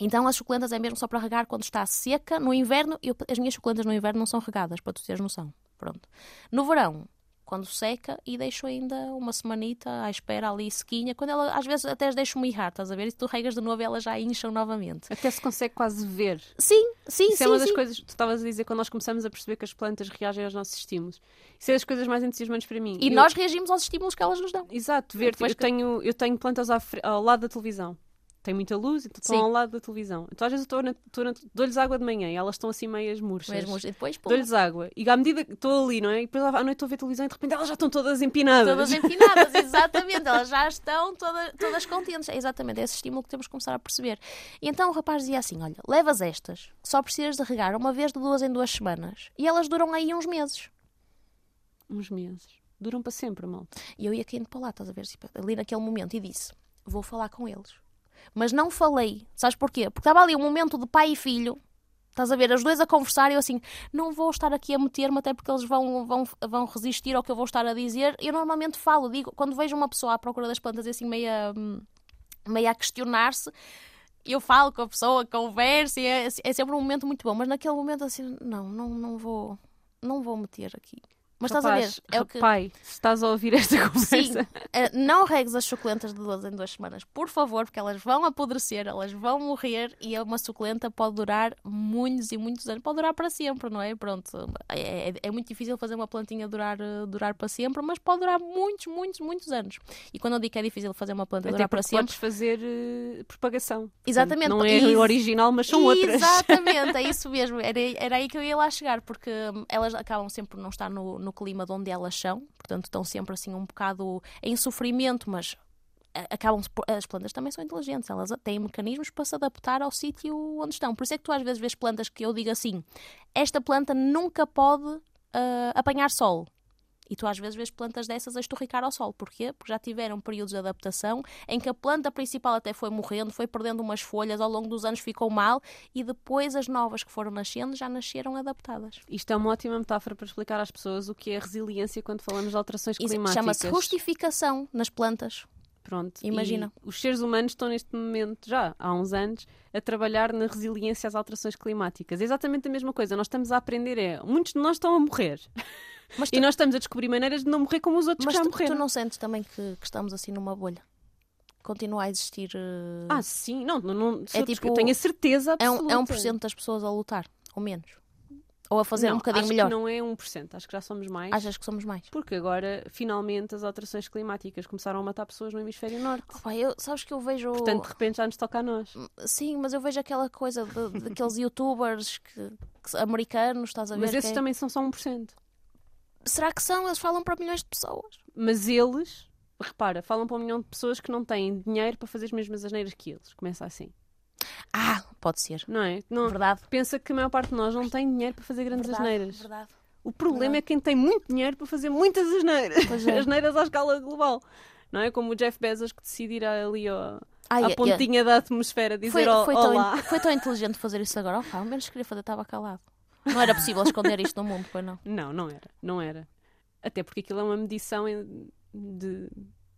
então as suculentas é mesmo só para regar quando está seca. No inverno, eu, as minhas suculentas no inverno não são regadas, para tu teres noção. Pronto. No verão, quando seca, e deixo ainda uma semanita à espera ali sequinha. Quando ela, às vezes até as deixo mirrar, estás a ver? E tu regas de novo elas já incham novamente. Até se consegue quase ver. Sim, sim, Isso sim. é uma das sim. coisas que tu estavas a dizer quando nós começamos a perceber que as plantas reagem aos nossos estímulos. Isso é das coisas mais entusiasmantes para mim. E eu... nós reagimos aos estímulos que elas nos dão. Exato, ver. Eu, que... tenho, eu tenho plantas ao lado da televisão tem muita luz, então estão ao lado da televisão. Então às vezes eu dou-lhes água de manhã e elas estão assim meias murchas. Meias murchas. E depois Dou-lhes água. E à medida que estou ali, não é? E depois à noite estou a ver televisão e de repente elas já estão todas empinadas. Todas empinadas, exatamente. elas já estão toda, todas contentes. É exatamente esse estímulo que temos que começar a perceber. E então o rapaz dizia assim: olha, levas estas, só precisas de regar uma vez de duas em duas semanas. E elas duram aí uns meses. Uns meses. Duram para sempre, malta. E eu ia caindo para lá, estás a ver? Tipo, ali naquele momento e disse: vou falar com eles mas não falei. Sabes porquê? Porque estava ali um momento de pai e filho. Estás a ver, as duas a conversar e eu assim, não vou estar aqui a meter-me até porque eles vão, vão, vão resistir ao que eu vou estar a dizer. Eu normalmente falo, digo, quando vejo uma pessoa à procura das plantas assim meia, meia a questionar-se, eu falo com a pessoa, converso e é, é sempre um momento muito bom. Mas naquele momento assim, não, não, não vou, não vou meter aqui. Mas Rapaz, estás a ver? É o que... Pai, se estás a ouvir esta conversa. Sim, uh, não regues as suculentas de duas em duas semanas, por favor, porque elas vão apodrecer, elas vão morrer e uma suculenta pode durar muitos e muitos anos. Pode durar para sempre, não é? Pronto. É, é, é muito difícil fazer uma plantinha durar, uh, durar para sempre, mas pode durar muitos, muitos, muitos anos. E quando eu digo que é difícil fazer uma planta Até durar para sempre. podes fazer uh, propagação. Exatamente. Não é o original, mas são outras. Exatamente, é isso mesmo. Era, era aí que eu ia lá chegar, porque hum, elas acabam sempre por não estar no, no clima de onde elas são, portanto estão sempre assim um bocado em sofrimento, mas acabam as plantas também são inteligentes, elas têm mecanismos para se adaptar ao sítio onde estão. Por isso é que tu às vezes vês plantas que eu digo assim: esta planta nunca pode uh, apanhar sol. E tu às vezes vês plantas dessas a estorricar ao sol. Porquê? Porque já tiveram períodos de adaptação em que a planta principal até foi morrendo, foi perdendo umas folhas, ao longo dos anos ficou mal e depois as novas que foram nascendo já nasceram adaptadas. Isto é uma ótima metáfora para explicar às pessoas o que é resiliência quando falamos de alterações climáticas. Chama-se rustificação nas plantas. Pronto. Imagina. Os seres humanos estão neste momento, já há uns anos, a trabalhar na resiliência às alterações climáticas. É exatamente a mesma coisa. Nós estamos a aprender, é. Muitos de nós estão a morrer. Tu... E nós estamos a descobrir maneiras de não morrer como os outros Mas que já tu, morreram. tu não sentes também que, que, estamos assim numa bolha? Continua a existir. Uh... Ah, sim, não, não, não é tipo, eu tenho a certeza absoluta. É um, é um por cento das pessoas a lutar, ou menos. Ou a fazer não, um bocadinho acho melhor? Que não é 1%, acho que já somos mais. Achas que somos mais? Porque agora, finalmente, as alterações climáticas começaram a matar pessoas no hemisfério norte. Oh, eu, sabes que eu vejo. Portanto, de repente já nos toca a nós. Sim, mas eu vejo aquela coisa de, daqueles youtubers que, que, americanos, estás a ver? Mas esses é... também são só 1%. Será que são? Eles falam para milhões de pessoas. Mas eles, repara, falam para um milhão de pessoas que não têm dinheiro para fazer as mesmas asneiras que eles. Começa assim. Ah, pode ser. Não é? Não, verdade. Pensa que a maior parte de nós não tem dinheiro para fazer grandes verdade, asneiras. Verdade. O problema verdade. é quem tem muito dinheiro para fazer muitas asneiras. Pois é. asneiras à escala global. Não é? Como o Jeff Bezos que decide ir ali ao, Ai, à pontinha da atmosfera dizer foi, foi olá. Tão, foi tão inteligente fazer isso agora. Oh, ao menos queria fazer, estava calado. Não era possível esconder isto no mundo, foi não? Não, não era. Não era. Até porque aquilo é uma medição de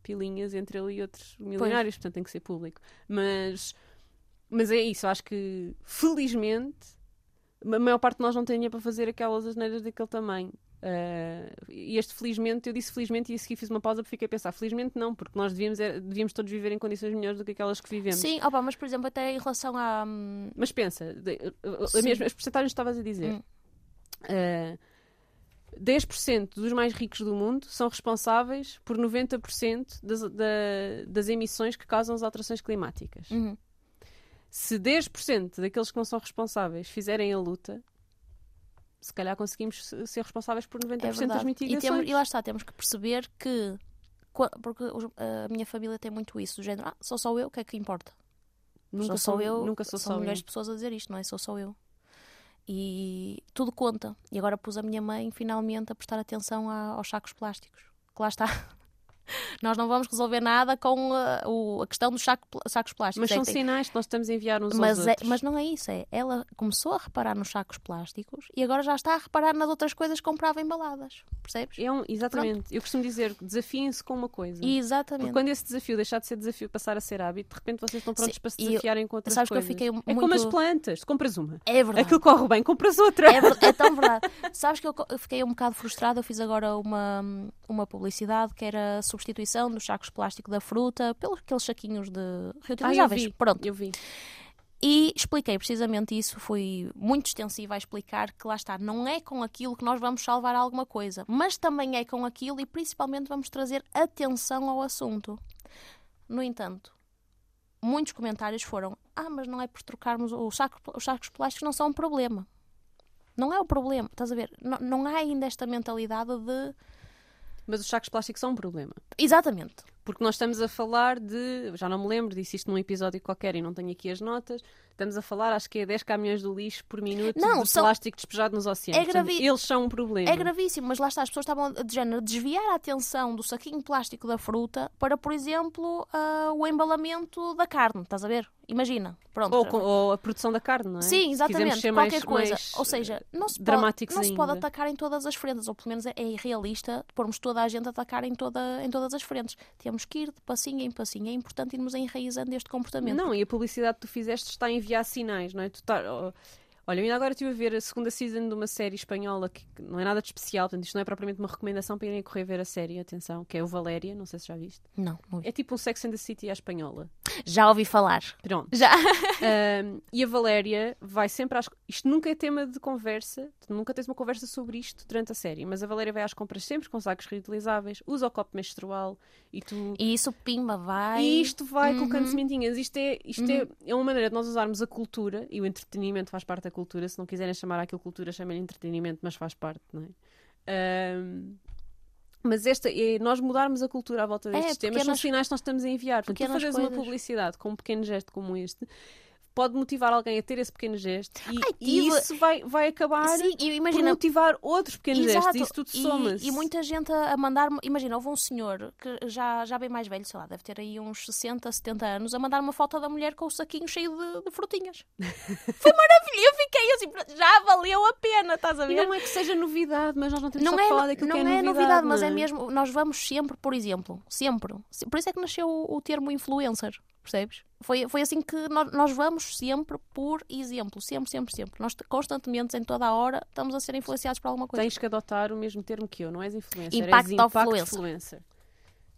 pilinhas entre ele e outros milionários, pois. portanto tem que ser público. Mas mas é isso, acho que felizmente a maior parte de nós não tem dinheiro para fazer aquelas asneiras daquele tamanho. Uh, e este felizmente, eu disse felizmente e a seguir fiz uma pausa porque fiquei a pensar, felizmente não, porque nós devíamos, é, devíamos todos viver em condições melhores do que aquelas que vivemos. Sim, opa, mas por exemplo, até em relação a. Mas pensa, de, a mesma, as porcentagens que estavas a dizer. Hum. Uh, 10% dos mais ricos do mundo são responsáveis por 90% das, da, das emissões que causam as alterações climáticas. Uhum. Se 10% daqueles que não são responsáveis fizerem a luta, se calhar conseguimos ser responsáveis por 90% é das mitigações. E, temos, e lá está, temos que perceber que porque a minha família tem muito isso, do género, ah, sou só eu, o que é que importa? Nunca sou, sou eu, nunca sou são só milhões eu. de pessoas a dizer isto, não é? Sou só eu. E tudo conta. E agora pus a minha mãe finalmente a prestar atenção a, aos sacos plásticos. Que lá está. Nós não vamos resolver nada com uh, o, a questão dos saco, sacos plásticos. Mas é são tem... sinais que nós estamos a enviar uns mas aos é, outros. Mas não é isso. É, ela começou a reparar nos sacos plásticos e agora já está a reparar nas outras coisas que comprava embaladas. Percebes? É um, exatamente. Pronto. Eu costumo dizer, desafiem-se com uma coisa. Exatamente. Porque quando esse desafio deixar de ser desafio passar a ser hábito, de repente vocês estão prontos Sim, para se desafiarem eu, com outras sabes coisas. Que eu fiquei é muito... como as plantas. Tu compras uma. É verdade. Aquilo corre bem, compras outra. É, é tão verdade. sabes que eu fiquei um bocado frustrada. Eu fiz agora uma, uma publicidade que era a substituição dos sacos plástico da fruta pelos aqueles saquinhos de reutilizáveis. Ah, eu vi, Pronto. Eu vi. E expliquei precisamente isso, fui muito extensiva a explicar que lá está, não é com aquilo que nós vamos salvar alguma coisa, mas também é com aquilo e principalmente vamos trazer atenção ao assunto. No entanto, muitos comentários foram: Ah, mas não é por trocarmos o saco, os sacos plásticos, não são um problema. Não é o problema, estás a ver? Não, não há ainda esta mentalidade de. Mas os sacos plásticos são um problema. Exatamente. Porque nós estamos a falar de. Já não me lembro, disse isto num episódio qualquer e não tenho aqui as notas. Estamos a falar, acho que é 10 caminhões do lixo por minuto não, de são... plástico despejado nos oceanos. É gravi... Eles são um problema. É gravíssimo, mas lá está, as pessoas estavam de género, a desviar a atenção do saquinho plástico da fruta para, por exemplo, uh, o embalamento da carne. Estás a ver? Imagina. Pronto. Ou, ou, a produção da carne, não é? Sim, exatamente. Ser qualquer mais, coisa. mais ou seja, não se, pode, não se pode atacar em todas as frentes, ou pelo menos é irrealista pormos toda a gente a atacar em, toda, em todas as frentes. Temos que ir de passinho em passinho. É importante irmos enraizando este comportamento. Não, e a publicidade que tu fizeste está a enviar sinais, não é? Tu tá, oh, Olha, eu ainda agora estive a ver a segunda season de uma série espanhola que não é nada de especial, portanto, isto não é propriamente uma recomendação para irem a correr ver a série, atenção, que é o Valéria, não sei se já viste. Não, não vi. É tipo um Sex and the City à espanhola. Já ouvi falar. Pronto. Já. um, e a Valéria vai sempre às. Isto nunca é tema de conversa, nunca tens uma conversa sobre isto durante a série, mas a Valéria vai às compras sempre com sacos reutilizáveis, usa o copo menstrual e tu. E isso, pimba, vai. E isto vai uhum. colocando sementinhas. Isto, é, isto é, uhum. é, é uma maneira de nós usarmos a cultura e o entretenimento faz parte da cultura. Se não quiserem chamar aquilo cultura, chamem entretenimento, mas faz parte, não é? Um, mas esta é nós mudarmos a cultura à volta destes é, temas, são sinais que nós estamos a enviar. Portanto, tu fazes uma publicidade com um pequeno gesto como este, pode motivar alguém a ter esse pequeno gesto e, Ai, e isso vai, vai acabar Sim, imagina, por motivar outros pequenos Exato. gestos e isso tudo. E, e, muita gente a mandar-me, imagina, houve um senhor que já, já bem mais velho, sei lá, deve ter aí uns 60, 70 anos, a mandar uma foto da mulher com o saquinho cheio de, de frutinhas. Foi maravilhoso, eu fiquei assim, já valeu a pena, estás a ver? E não é que seja novidade, mas nós não temos não é, falar daquilo não que é, é novidade. novidade mas é? é mesmo, nós vamos sempre, por exemplo, sempre, por isso é que nasceu o, o termo influencer, percebes? Foi, foi assim que nós, nós, vamos sempre por exemplo, sempre, sempre, sempre. Nós constantemente, em toda a hora, estamos a ser influenciados por alguma coisa. Tens que adotar o mesmo termo que eu, não és influencer, impact és impact influencer. influencer.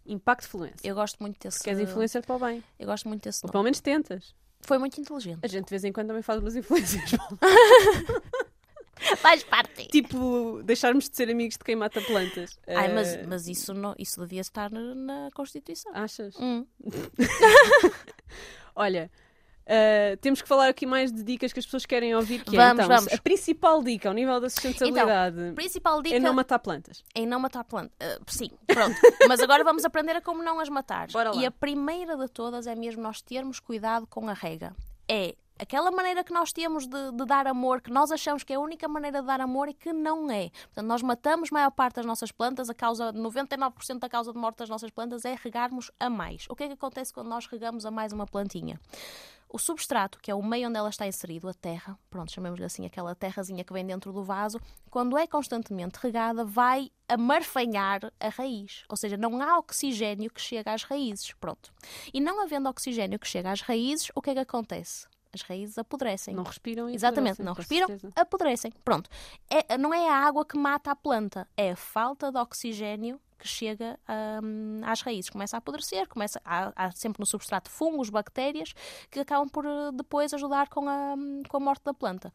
Impact influencer. Eu gosto muito desse. Porque és influencer para o bem. Eu gosto muito desse. Ou pelo menos tentas. Foi muito inteligente. A gente de vez em quando também faz umas influências. Faz parte. Tipo, deixarmos de ser amigos de quem mata plantas. Ai, mas, eh, mas isso, não, isso devia estar na, na Constituição. Achas? Hum. Olha, Uh, temos que falar aqui mais de dicas que as pessoas querem ouvir. Que vamos, é, então, vamos. A principal dica ao nível da sustentabilidade então, principal dica é não matar plantas. É não matar plantas. Uh, sim, pronto. Mas agora vamos aprender a como não as matar. E a primeira de todas é mesmo nós termos cuidado com a rega. É aquela maneira que nós temos de, de, dar amor, que nós achamos que é a única maneira de dar amor e que não é. Portanto, nós matamos a maior parte das nossas plantas, a causa, 99% da causa de morte das nossas plantas é regarmos a mais. O que é que acontece quando nós regamos a mais uma plantinha? O substrato, que é o meio onde ela está inserido, a terra, pronto, chamemos-lhe assim, aquela terrazinha que vem dentro do vaso, quando é constantemente regada, vai amarfanhar a raiz. Ou seja, não há oxigênio que chega às raízes. Pronto. E não havendo oxigênio que chega às raízes, o que é que acontece? As raízes apodrecem. Não respiram e Exatamente, não respiram, certeza. apodrecem. Pronto. É, não é a água que mata a planta, é a falta de oxigênio que chega um, às raízes. Começa a apodrecer, começa, há, há, sempre no substrato fungos, bactérias, que acabam por eh, depois ajudar com a, com a morte da planta.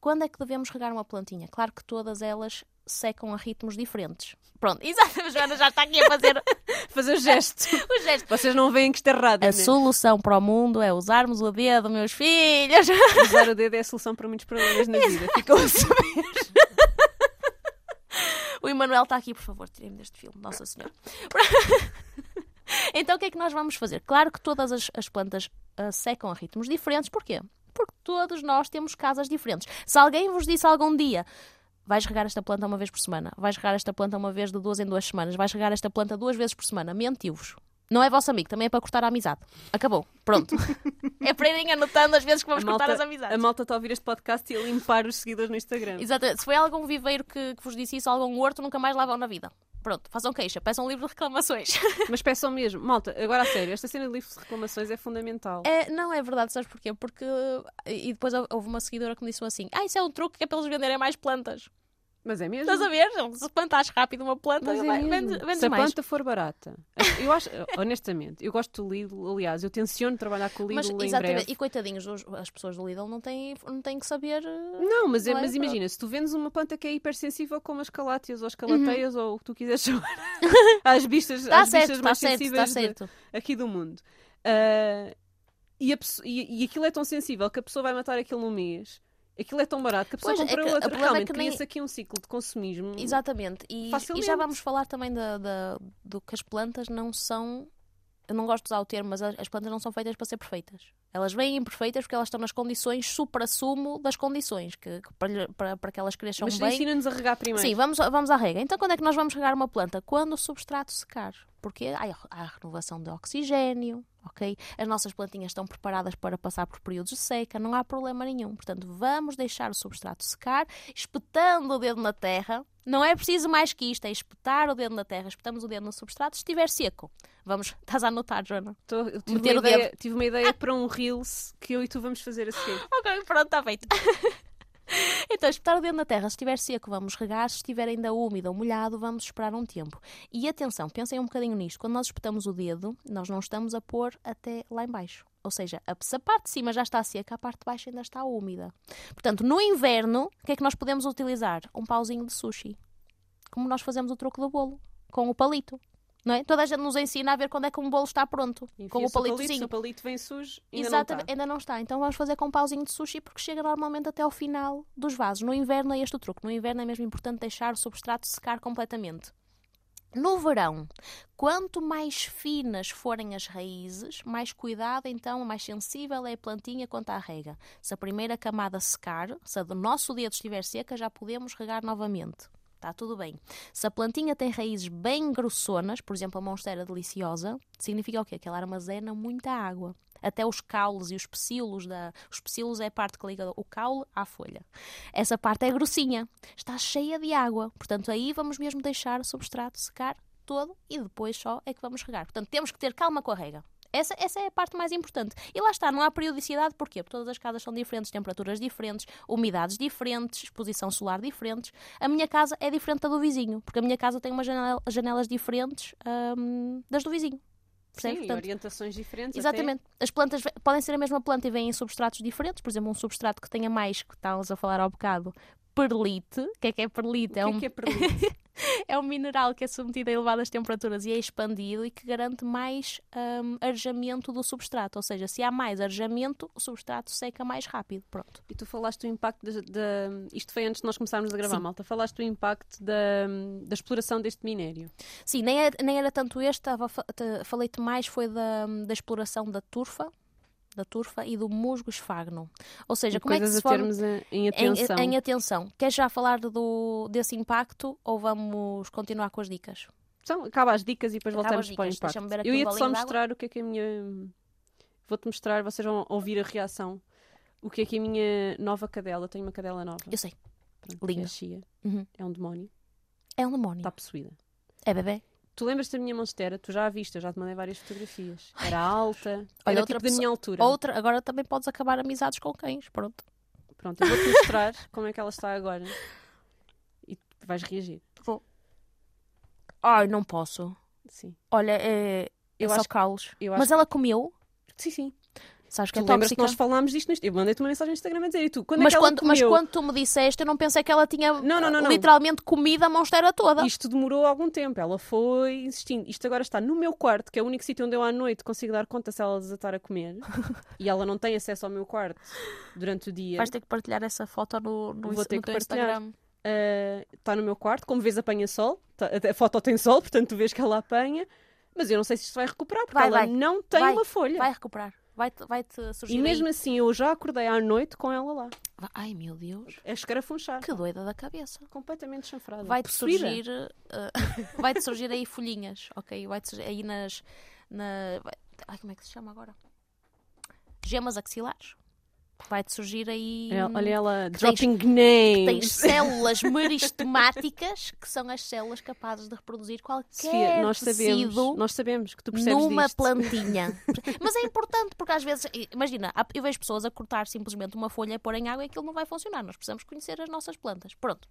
Quando é que devemos regar uma plantinha? Claro que todas elas secam a ritmos diferentes. Pronto, exato, a Joana já está aqui a fazer, fazer o gesto. o gesto. Vocês não veem que é errado. A né? solução para o mundo é usarmos o dedo, meus filhos. Usar o dedo é a solução para muitos problemas na vida. Ficam a saber. O Emanuel está aqui, por favor, tirem-me deste filme, Nossa Senhora. então o que é que nós vamos fazer? Claro que todas as, as plantas uh, secam a ritmos diferentes. Porquê? Porque todos nós temos casas diferentes. Se alguém vos disse algum dia vais regar esta planta uma vez por semana, vais regar esta planta uma vez de duas em duas semanas, vais regar esta planta duas vezes por semana, mentiu-vos. Não é vosso amigo, também é para cortar a amizade. Acabou. Pronto. é para irem anotando as vezes que vamos malta, cortar as amizades. A malta está a ouvir este podcast e a limpar os seguidores no Instagram. Exatamente. Se foi algum viveiro que, que vos disse isso, algum horto, nunca mais lá vão na vida. Pronto, façam queixa, peçam um livro de reclamações. Mas peçam mesmo. Malta, agora a sério, esta cena de livro de reclamações é fundamental. É, não é verdade, sabes porquê? Porque. E depois houve uma seguidora que me disse assim: Ah, isso é um truque que é para eles venderem mais plantas. Mas é mesmo. Estás a ver? Se plantares rápido uma planta, Mas é vai, vendes, vendes Se a mais. planta for barata. Eu acho, honestamente, eu gosto do Lidl, aliás, eu tenciono trabalhar com o Lidl mas, em exatamente. breve. E coitadinhos, as pessoas do Lidl não têm, não têm que saber. Não, mas, é, mas imagina, se tu vendes uma planta que é hipersensível como as calátias ou as calateias uhum. ou o que tu quiseres chamar, às vistas, tá às certo, vistas tá mais certo, sensíveis tá certo. De, aqui do mundo. Uh, e, a, e, e aquilo é tão sensível que a pessoa vai matar aquilo num mês Aquilo é tão barato que a pessoa pois, compra é outra. Realmente, é cria-se nem... aqui um ciclo de consumismo. Exatamente. E, e já vamos falar também da, da, do que as plantas não são. Eu não gosto de usar o termo, mas as plantas não são feitas para ser perfeitas. Elas vêm imperfeitas porque elas estão nas condições supra-sumo das condições, que, que para, para, para, que elas cresçam mas bem. Mas ensina-nos a regar primeiro. Sim, vamos, vamos à rega. Então, quando é que nós vamos regar uma planta? Quando o substrato secar. Porque há, há renovação de oxigênio, ok? As nossas plantinhas estão preparadas para passar por períodos de seca, não há problema nenhum. Portanto, vamos deixar o substrato secar, espetando o dedo na terra. Não é preciso mais que isto, é espetar o dedo na terra. Espetamos o dedo no substrato, se estiver seco. Vamos, estás a anotar, Joana? Tô, tive, uma ideia, tive uma ideia para um Reels que eu e tu vamos fazer a seguir. ok, pronto, está feito. Então, espetar o dedo na terra, se estiver seco, vamos regar, se estiver ainda úmido ou molhado, vamos esperar um tempo. E atenção, pensem um bocadinho nisto. Quando nós espetamos o dedo, nós não estamos a pôr até lá embaixo. Ou seja, a parte de cima já está seca, a parte de baixo ainda está úmida. Portanto, no inverno, o que é que nós podemos utilizar? Um pauzinho de sushi. Como nós fazemos o troco do bolo, com o palito. Não é? Toda a gente nos ensina a ver quando é que um bolo está pronto. com o palitozinho. Se o palito vem sujo, ainda Exatamente, não está. ainda não está. Então vamos fazer com um pauzinho de sushi porque chega normalmente até ao final dos vasos. No inverno é este o truque. No inverno é mesmo importante deixar o substrato secar completamente. No verão, quanto mais finas forem as raízes, mais cuidado, então, mais sensível é a plantinha quanto à rega. Se a primeira camada secar, se a do nosso dedo estiver seca, já podemos regar novamente está tudo bem. Se a plantinha tem raízes bem grossonas, por exemplo, a monstera deliciosa, significa o quê? Que ela armazena muita água. Até os caules e os pecíolos da. Os pecíolos é a parte que liga o caule à folha. Essa parte é grossinha, está cheia de água. Portanto, aí vamos mesmo deixar o substrato secar todo e depois só é que vamos regar. Portanto, temos que ter calma com a rega. Essa, essa é a parte mais importante. E lá está, não há periodicidade, porquê? Porque todas as casas são diferentes, temperaturas diferentes, umidades diferentes, exposição solar diferentes. A minha casa é diferente da do vizinho, porque a minha casa tem umas janela, janelas diferentes hum, das do vizinho. Sim, Portanto, orientações diferentes. Exatamente. Até... As plantas podem ser a mesma planta e vêm em substratos diferentes. Por exemplo, um substrato que tenha mais, que estávamos a falar ao bocado, perlite. O que é que é perlite? O que é, um... que é perlite? é um mineral que é submetido a elevadas temperaturas e é expandido e que garante mais um, arejamento do substrato. Ou seja, se há mais arejamento, o substrato seca mais rápido. Pronto. E tu falaste do impacto da. Isto foi antes de nós começarmos a gravar, Sim. malta. Falaste do impacto da, da exploração deste minério. Sim, nem era, nem era tanto este, falei-te mais foi da, da exploração da turfa, da turfa e do musgo esfagno. Ou seja, como é que se a termos em atenção. Em, em, atenção. Queres já falar do, desse impacto ou vamos continuar com as dicas? Então, acaba as dicas e depois acaba voltamos para o impacto. Eu ia-te só mostrar o que é que a minha... Vou-te mostrar, vocês vão ouvir a reação. O que é que a minha nova cadela... Tenho uma cadela nova. Eu sei. Pronto, Linda. É. Uhum. é um demónio. É um demónio. Está possuída. É bebê? Tu lembras da minha monstera? Tu já a viste, eu já te mandei várias fotografias. Era alta, Olha, era tipo da minha altura. Outra, agora também podes acabar amizades com cães, pronto. Pronto, eu vou-te mostrar como é que ela está agora. E vais reagir. Vou. Ai, não posso. Sim. Olha, é, eu é acho só calos. Mas ela comeu? Sim, sim. Sabes que tu é lembras tóxica? que nós falámos disto? Eu mandei-te uma mensagem no Instagram a dizer e tu, quando é Mas que ela quando, mas quando tu me disseste, eu não pensei que ela tinha Não, não, não, literalmente comido a monstera toda. Isto demorou algum tempo, ela foi insistindo. Isto agora está no meu quarto, que é o único sítio onde eu à noite consigo dar conta se ela desatar a comer. e ela não tem acesso ao meu quarto durante o dia. Vais ter que partilhar essa foto no, no, Vou ter no que partilhar. Instagram. Uh, está no meu quarto, como vês, apanha sol. Tá- A foto tem sol, portanto tu vês que ela apanha. Mas eu não sei se isto vai recuperar, porque Vai, ela vai. não tem Vai, uma folha. Vai recuperar. Vai-te vai surgir E mesmo aí. assim, eu já acordei à noite com ela lá. Vai- Ai, meu Deus. A escarafunchar. Que doida da cabeça. Completamente chanfrada. Vai-te surgir, eh, vai-te surgir aí folhinhas, ok? Vai-te surgir aí nas, na, vai- ai, como é que se chama agora? Gemas axilares. Vai-te surgir aí. Olha ela, tens- dropping Tens names. células meristemáticas que são as células capazes de reproduzir qualquer Sofia, nós sabemos, tecido nós sabemos que tu percebes numa disto. plantinha. Mas é importante porque às vezes, imagina, eu vejo pessoas a cortar simplesmente uma folha e pôr em água e aquilo não vai funcionar. Nós precisamos conhecer as nossas plantas. Pronto.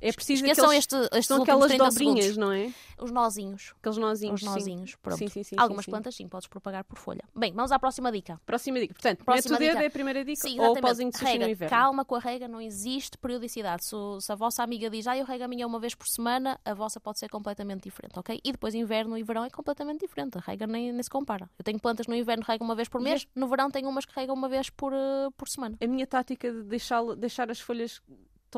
É preciso Esqueçam aqueles, este, estes são aquelas 30 dobrinhas, segundos. não é? Os nozinhos. Aqueles nozinhos. Os sim. nozinhos, pronto. Sim, sim, sim, Algumas sim, sim. plantas sim, podes propagar por folha. Bem, vamos à próxima dica. Próxima dica. Portanto, Próxima mete o dedo é a primeira dica Sim, ou o pauzinho de sushi no Rega, inverno. calma com a rega, não existe periodicidade. Se, se a vossa amiga diz, ah, eu rego a minha uma vez por semana, a vossa pode ser completamente diferente, ok? E depois inverno e verão é completamente diferente. A rega nem, nem se compara. Eu tenho plantas no inverno que regam uma vez por mês, no verão tenho umas que regam uma vez por, eh, por semana. A minha tática de deixar, deixar as folhas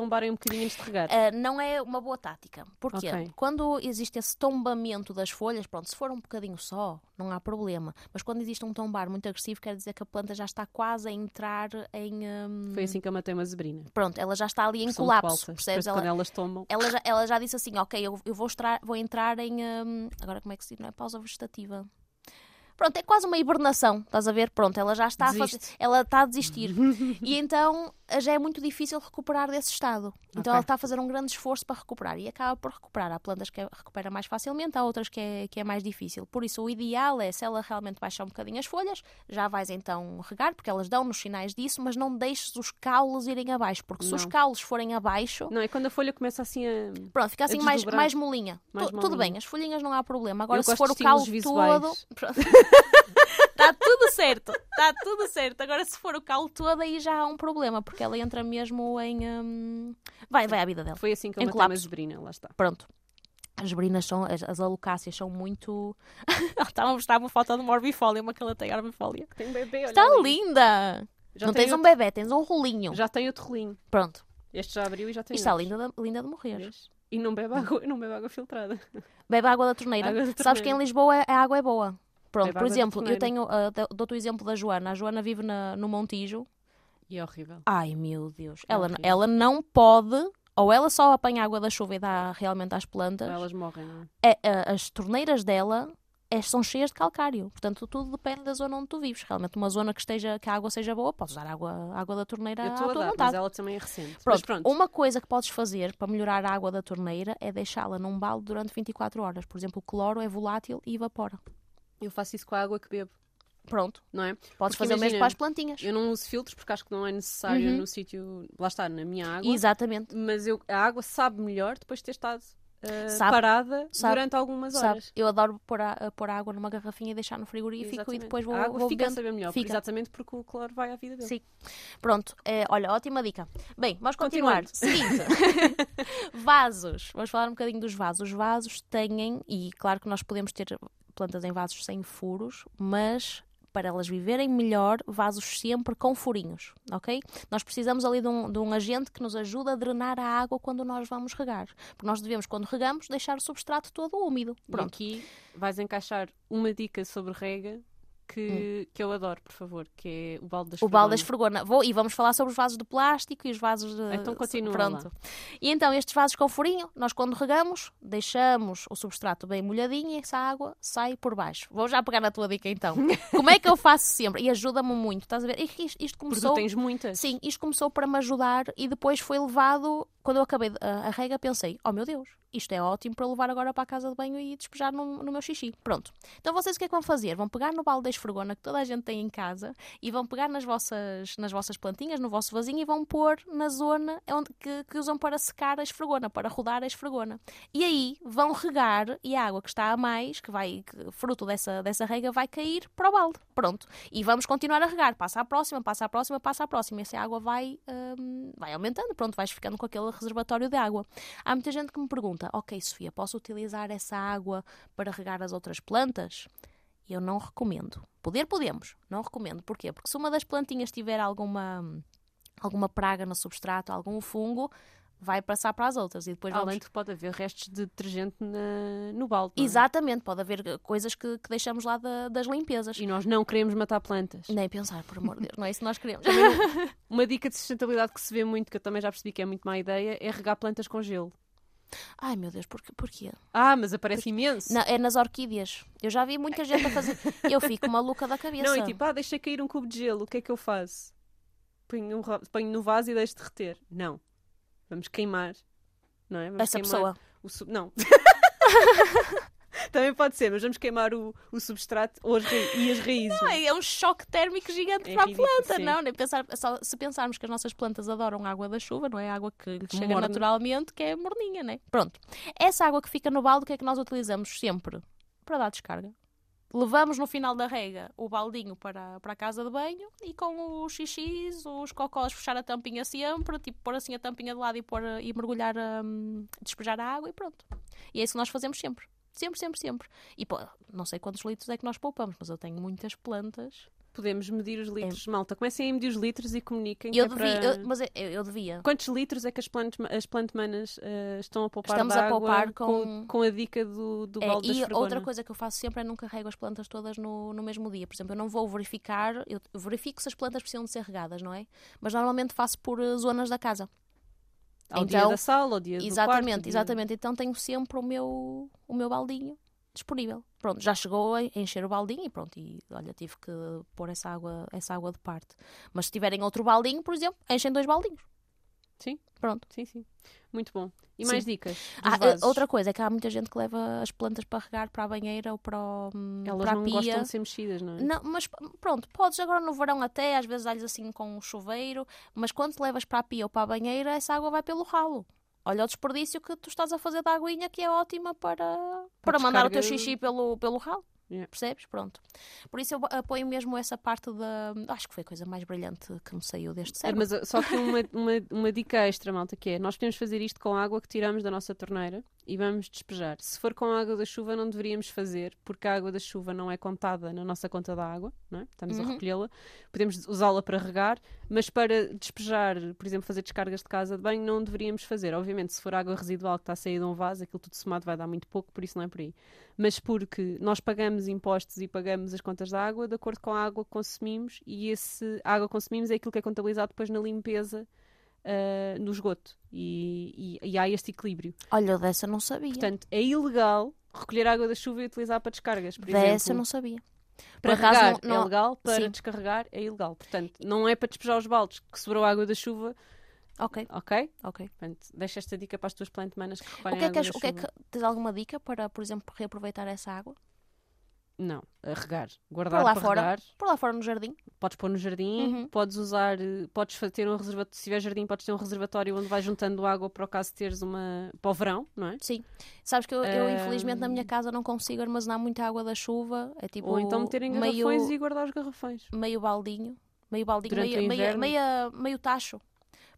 tombarem um bocadinho antes de regar. Uh, não é uma boa tática. Porquê? Ok. Quando existe esse tombamento das folhas, pronto, se for um bocadinho só, não há problema. Mas quando existe um tombar muito agressivo, quer dizer que a planta já está quase a entrar em. hum, Foi assim que eu matei uma zebrina. Pronto, ela já está ali em colapso, percebes? Ela, Quando elas tomam. ela, já, ela já disse assim: Ok, eu, eu vou, estra- vou entrar em. hum, agora, como é que se diz? Não é pausa vegetativa. Pronto, é quase uma hibernação, estás a ver? Pronto, ela já está a fazer, Desiste. ela está a desistir. e então já é muito difícil recuperar desse estado. Então Ok. ela está a fazer um grande esforço para recuperar e acaba por recuperar. Há plantas que recupera mais facilmente, há outras que é, que é mais difícil. Por isso, o ideal é, se ela realmente baixar um bocadinho as folhas, já vais então regar, porque elas dão-nos sinais disso, mas não deixes os caules irem abaixo, porque se os Não. caules forem abaixo, Não, é quando a folha começa assim a. Pronto, fica assim mais, mais molinha. Mais Tu- Tudo bem, as folhinhas não há problema. Agora, Eu se for o visuais. todo. Está tudo certo, está tudo certo. Agora, se for o calo todo, aí já há um problema, porque ela entra mesmo em. hum, Vai, vai à vida dela. Foi assim que eu matei uma zebrina, lá está. Pronto. As brinas são, as, as alocáceas são muito. Estava a mostrar uma foto de uma orbifólia, uma que ela tem orbifólia. Tem um bebê, olha Está ali. linda! Já não tens um outro- bebê, tens um rolinho. Já tem outro rolinho. Pronto. Este já abriu e já tem Isto está linda de, linda de morrer. Vês? E não bebe água, não bebe água filtrada. Bebe água da torneira. Água da Sabes que em torneira. Lisboa a água é boa. Pronto, por exemplo, eu tenho. Uh, dou- dou-te o exemplo da Joana. A Joana vive na- no Montijo. E é horrível. Ai meu Deus. É Ela, horrível. ela não pode. Ou ela só apanha água da chuva e dá realmente às plantas. Elas morrem, não é? É, é, as torneiras dela é- são cheias de calcário. Portanto, tudo depende da zona onde tu vives. Realmente, uma zona que, esteja, que a água seja boa, podes usar água, água da torneira Eu à estou a tua dar, mas vontade. ela também é recente. Mas Pronto, pronto. uma coisa que podes fazer para melhorar a água da torneira é deixá-la num balde durante 24 horas. Por exemplo, o cloro é volátil e evapora. Eu faço isso com a água que bebo, Pronto, não é? podes Porque fazer o mesmo para as plantinhas. Eu não uso filtros porque acho que não é necessário Uhum. no sítio, lá está, na minha água. Exatamente. Mas eu, a água sabe melhor depois de ter estado ah, Sabe. parada Sabe. durante algumas Sabe, horas. eu adoro pôr, a, pôr a água numa garrafinha e deixar no frigorífico Exatamente. e depois vou, a água vou fica a saber melhor, Fica. exatamente porque o cloro vai à vida dele. Sim. Pronto, é, olha, ótima dica. Bem, vamos continuar. Seguinte, vasos. Vamos falar um bocadinho dos vasos. Os vasos têm, e claro que nós podemos ter plantas em vasos sem furos, mas para elas viverem melhor, vasos sempre com furinhos, ok? Nós precisamos ali de um, de um agente que nos ajude a drenar a água quando nós vamos regar. Porque nós devemos, quando regamos, deixar o substrato todo úmido. E Pronto. aqui vais encaixar uma dica sobre rega que, que eu adoro, por favor, que é o balde das Hum. O balde das esfregona. Vou, e vamos falar sobre os vasos de plástico e os vasos de. Então continua Pronto. lá. E então, estes vasos com furinho, nós quando regamos, deixamos o substrato bem molhadinho e essa água sai por baixo. Vou já pegar na tua dica então. Como é que eu faço sempre? E ajuda-me muito. Estás a ver? Isto, isto Porque começou. tu tens muitas. Sim, isto começou para me ajudar e depois foi levado quando eu acabei a, rega, pensei: oh meu Deus, isto é ótimo para levar agora para a casa de banho e despejar no, no meu xixi. Pronto. Então vocês o que é que vão fazer? Vão pegar no balde da esfregona que toda a gente tem em casa e vão pegar nas vossas, nas vossas plantinhas, no vosso vasinho e vão pôr na zona onde, que, que usam para secar a esfregona, para rodar a esfregona. E aí vão regar e a água que está a mais, que vai, que, fruto dessa, dessa rega, vai cair para o balde. Pronto. E vamos continuar a regar. Passa à próxima, passa à próxima, passa à próxima. E essa água vai, hum, vai aumentando. Pronto, vais ficando com aquele reservatório de água. Há muita gente que me pergunta: Ok, Sofia, posso utilizar essa água para regar as outras plantas? Eu não recomendo. Poder, podemos. Não recomendo. Porquê? Porque se uma das plantinhas tiver alguma, alguma praga no substrato, algum fungo, vai passar para as outras. E depois Além vamos... que pode haver restos de detergente na, no balde. É? Exatamente, pode haver coisas que, que deixamos lá da, das limpezas. E nós não queremos matar plantas. Nem pensar, por amor de Deus, não é isso que nós queremos. uma dica de sustentabilidade que se vê muito, que eu também já percebi que é muito má ideia, é regar plantas com gelo. Ai meu Deus, por, porquê? Ah, mas aparece porque... imenso. Não, é nas orquídeas. Eu já vi muita gente a fazer. Eu fico maluca da cabeça. Não, e tipo, ah, deixa cair um cubo de gelo, o que é que eu faço? Ponho, um, ponho no vaso e deixo derreter. Não. Vamos queimar não é? Vamos Essa pessoa. O. Não. Também pode ser, mas vamos queimar o, o substrato ou as e as raízes. Não, é um choque térmico gigante é para a planta, sim. não? Nem pensar, só, se pensarmos que as nossas plantas adoram água da chuva, não é? Água que, que chega naturalmente, que é morninha, né? Pronto. Essa água que fica no balde, o que é que nós utilizamos sempre? Para dar descarga levamos no final da rega o baldinho para, para a casa de banho e com os xixis, os cocós, fechar a tampinha sempre, tipo pôr assim a tampinha de lado e, pôr, e mergulhar, um, despejar a água e pronto. E é isso que nós fazemos sempre. Sempre, sempre, sempre. E pô, não sei quantos litros é que nós poupamos, mas eu tenho muitas plantas podemos medir os litros. É. Malta, comecem a medir os litros e comuniquem. Eu é devia, para... eu, mas eu, eu, devia. Quantos litros é que as, plant, as plantmanas uh, estão a poupar Estamos a poupar com... com... com... a dica do, do é, balde E outra coisa que eu faço sempre é nunca rego as plantas todas no, no mesmo dia. Por exemplo, eu não vou verificar, eu verifico se as plantas precisam de ser regadas, não é? Mas normalmente faço por uh, zonas da casa. Ao então, dia da sala, ao dia exatamente, do quarto. Exatamente, exatamente. Então tenho sempre o meu, o meu baldinho disponível. Pronto, já chegou a encher o baldinho e pronto, e olha, tive que pôr essa água, essa água de parte. Mas se tiverem outro baldinho, por exemplo, enchem dois baldinhos. Sim. Pronto. Sim, sim. Muito bom. E sim. mais dicas? Ah, outra coisa é que há muita gente que leva as plantas para regar para a banheira ou para, o, hum, Elas para a pia. gostam de ser mexidas, não é? Não, mas pronto, podes agora no verão até, às vezes dá-lhes assim com um chuveiro, mas quando te levas para a pia ou para a banheira, essa água vai pelo ralo. Olha o desperdício que tu estás a fazer da aguinha, que é ótima para, para, mandar o teu xixi pelo, pelo ralo. Yeah. Percebes? Pronto. Por isso eu apoio mesmo essa parte da. Acho que foi a coisa mais brilhante que me saiu deste é, cérebro. Mas só que uma, uma, uma dica extra, malta, que é: nós podemos fazer isto com água que tiramos da nossa torneira e vamos despejar. Se for com a água da chuva, não deveríamos fazer, porque a água da chuva não é contada na nossa conta da água, não é? estamos uhum. a recolhê-la. Podemos usá-la para regar, mas para despejar, por exemplo, fazer descargas de casa de banho, não deveríamos fazer. Obviamente, se for água residual que está a sair de um vaso, aquilo tudo somado vai dar muito pouco, por isso não é por aí. Mas porque nós pagamos impostos e pagamos as contas da água de acordo com a água que consumimos e esse água que consumimos é aquilo que é contabilizado depois na limpeza uh, no esgoto. E, e, e, há este equilíbrio. Olha, dessa não sabia. Portanto, é ilegal recolher água da chuva e utilizar para descargas, por dessa exemplo. não sabia. Para regar não, não... é legal, para Sim. descarregar é ilegal. Portanto, não é para despejar os baldes que sobrou água da chuva. Ok. Ok? Ok. Portanto, deixa esta dica para as tuas plantemanas que recolhem o que é que, água o que é que Tens alguma dica para, por exemplo, reaproveitar essa água? Não, a regar. Guardar por lá para fora, regar. Por lá fora no jardim. Podes pôr no jardim, uhum. podes usar, podes ter um reservatório, se tiver jardim, podes ter um reservatório onde vais juntando água para o caso teres uma. para o verão, não é? Sim. Sabes que eu, eu infelizmente na minha casa não consigo armazenar muita água da chuva. É tipo. Ou então meter em garrafões meio, e guardar os garrafões. Meio baldinho. Meio baldinho, meio, meio, meio, meio tacho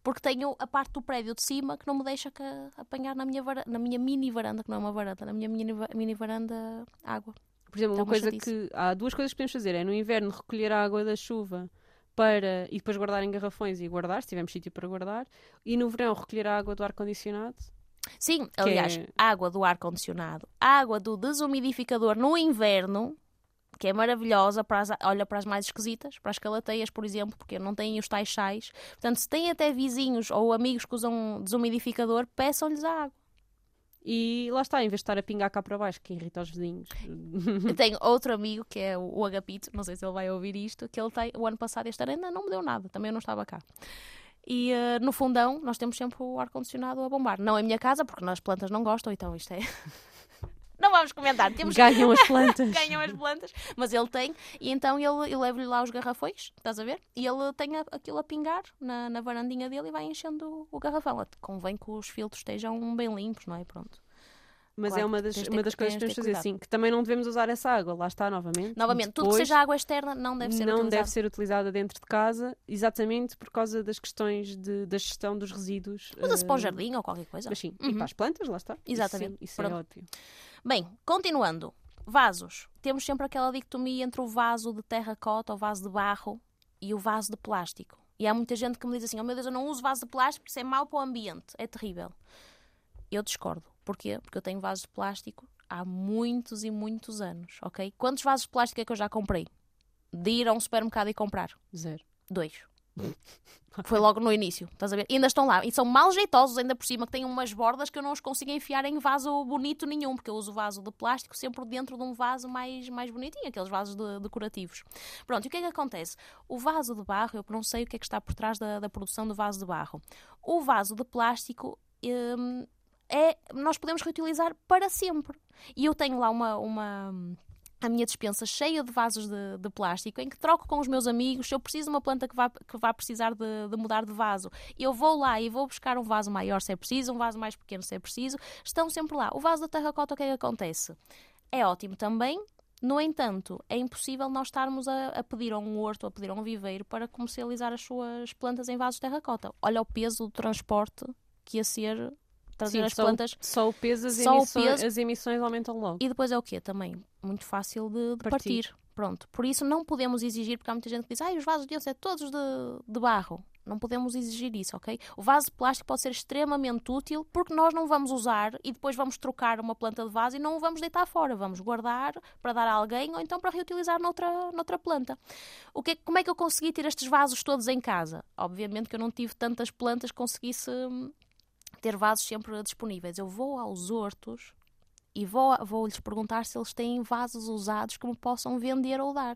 porque tenho a parte do prédio de cima que não me deixa apanhar na minha, varanda, na minha mini varanda, que não é uma varanda, na minha mini, mini varanda água. Por exemplo, uma coisa que. Há duas coisas que podemos fazer: é no inverno recolher a água da chuva para e depois guardar em garrafões e guardar, se tivermos sítio para guardar, e no verão recolher a água do ar-condicionado. Sim, aliás, é... água do ar-condicionado, água do desumidificador no inverno, que é maravilhosa, para as, olha para as mais esquisitas, para as calateias, por exemplo, porque não têm os tais sais. Portanto, se têm até vizinhos ou amigos que usam desumidificador, peçam-lhes a água. E lá está, em vez de estar a pingar cá para baixo, que irrita os vizinhos. Tenho outro amigo que é o Agapito, não sei se ele vai ouvir isto, que ele tem, o ano passado, este ano ainda não me deu nada, também eu não estava cá. E uh, no fundão nós temos sempre o ar-condicionado a bombar. Não em minha casa, porque as plantas não gostam, então isto é. Não vamos comentar. Temos... Ganham as plantas. Ganham as plantas, mas ele tem, e então ele, eu levo-lhe lá os garrafões, estás a ver? E ele tem aquilo a pingar na, na varandinha dele e vai enchendo o, o garrafão. Convém que os filtros estejam bem limpos, não é? Pronto. Mas é claro, é uma das, uma das coisas que temos de fazer, sim. Que também não devemos usar essa água, lá está, novamente. Novamente, Depois, tudo que seja água externa não deve ser não utilizada. deve ser utilizada dentro de casa, exatamente por causa das questões de, da gestão dos resíduos. Usa-se uh, para o jardim ou qualquer coisa. Mas sim, uhum. e para as plantas, lá está. Exatamente. Isso, isso é óbvio. Bem, continuando. Vasos. Temos sempre aquela dicotomia entre o vaso de terracota ou vaso de barro e o vaso de plástico. E há muita gente que me diz assim: oh meu Deus, eu não uso vaso de plástico porque isso é mau para o ambiente. É terrível. Eu discordo. Porquê? Porque eu tenho vasos de plástico há muitos e muitos anos, ok? Quantos vasos de plástico é que eu já comprei? De ir a um supermercado e comprar? Zero. Dois. Foi logo no início, estás a ver? E ainda estão lá. E são mal jeitosos ainda por cima, que têm umas bordas que eu não os consigo enfiar em vaso bonito nenhum, porque eu uso vaso de plástico sempre dentro de um vaso mais, mais bonitinho, aqueles vasos de, decorativos. Pronto, e o que é que acontece? O vaso de barro, eu não sei o que é que está por trás da, da produção do vaso de barro. O vaso de plástico. Hum, é, nós podemos reutilizar para sempre. E eu tenho lá uma, uma a minha dispensa cheia de vasos de, de, plástico em que troco com os meus amigos. Se eu preciso de uma planta que vá, que vá precisar de, de, mudar de vaso, eu vou lá e vou buscar um vaso maior se é preciso, um vaso mais pequeno se é preciso. Estão sempre lá. O vaso da terracota, o que é que acontece? É ótimo também. No entanto, é impossível nós estarmos a, a pedir a um horto, a pedir a um viveiro para comercializar as suas plantas em vasos de terracota. Olha o peso do transporte que ia ser trazer Sim, as só plantas. O, só o peso, as, só emissões, peso, as emissões aumentam logo. E depois é o quê? Também muito fácil de, de partir. partir. Pronto. Por isso não podemos exigir, porque há muita gente que diz, ah, os vasos de ser todos de, de barro. Não podemos exigir isso, ok? O vaso de plástico pode ser extremamente útil porque nós não vamos usar e depois vamos trocar uma planta de vaso e não o vamos deitar fora. Vamos guardar para dar a alguém ou então para reutilizar noutra, noutra planta. O que, como é que eu consegui ter estes vasos todos em casa? Obviamente que eu não tive tantas plantas que conseguisse hum, ter vasos sempre disponíveis. Eu vou aos hortos e vou, vou-lhes perguntar se eles têm vasos usados que me possam vender ou dar.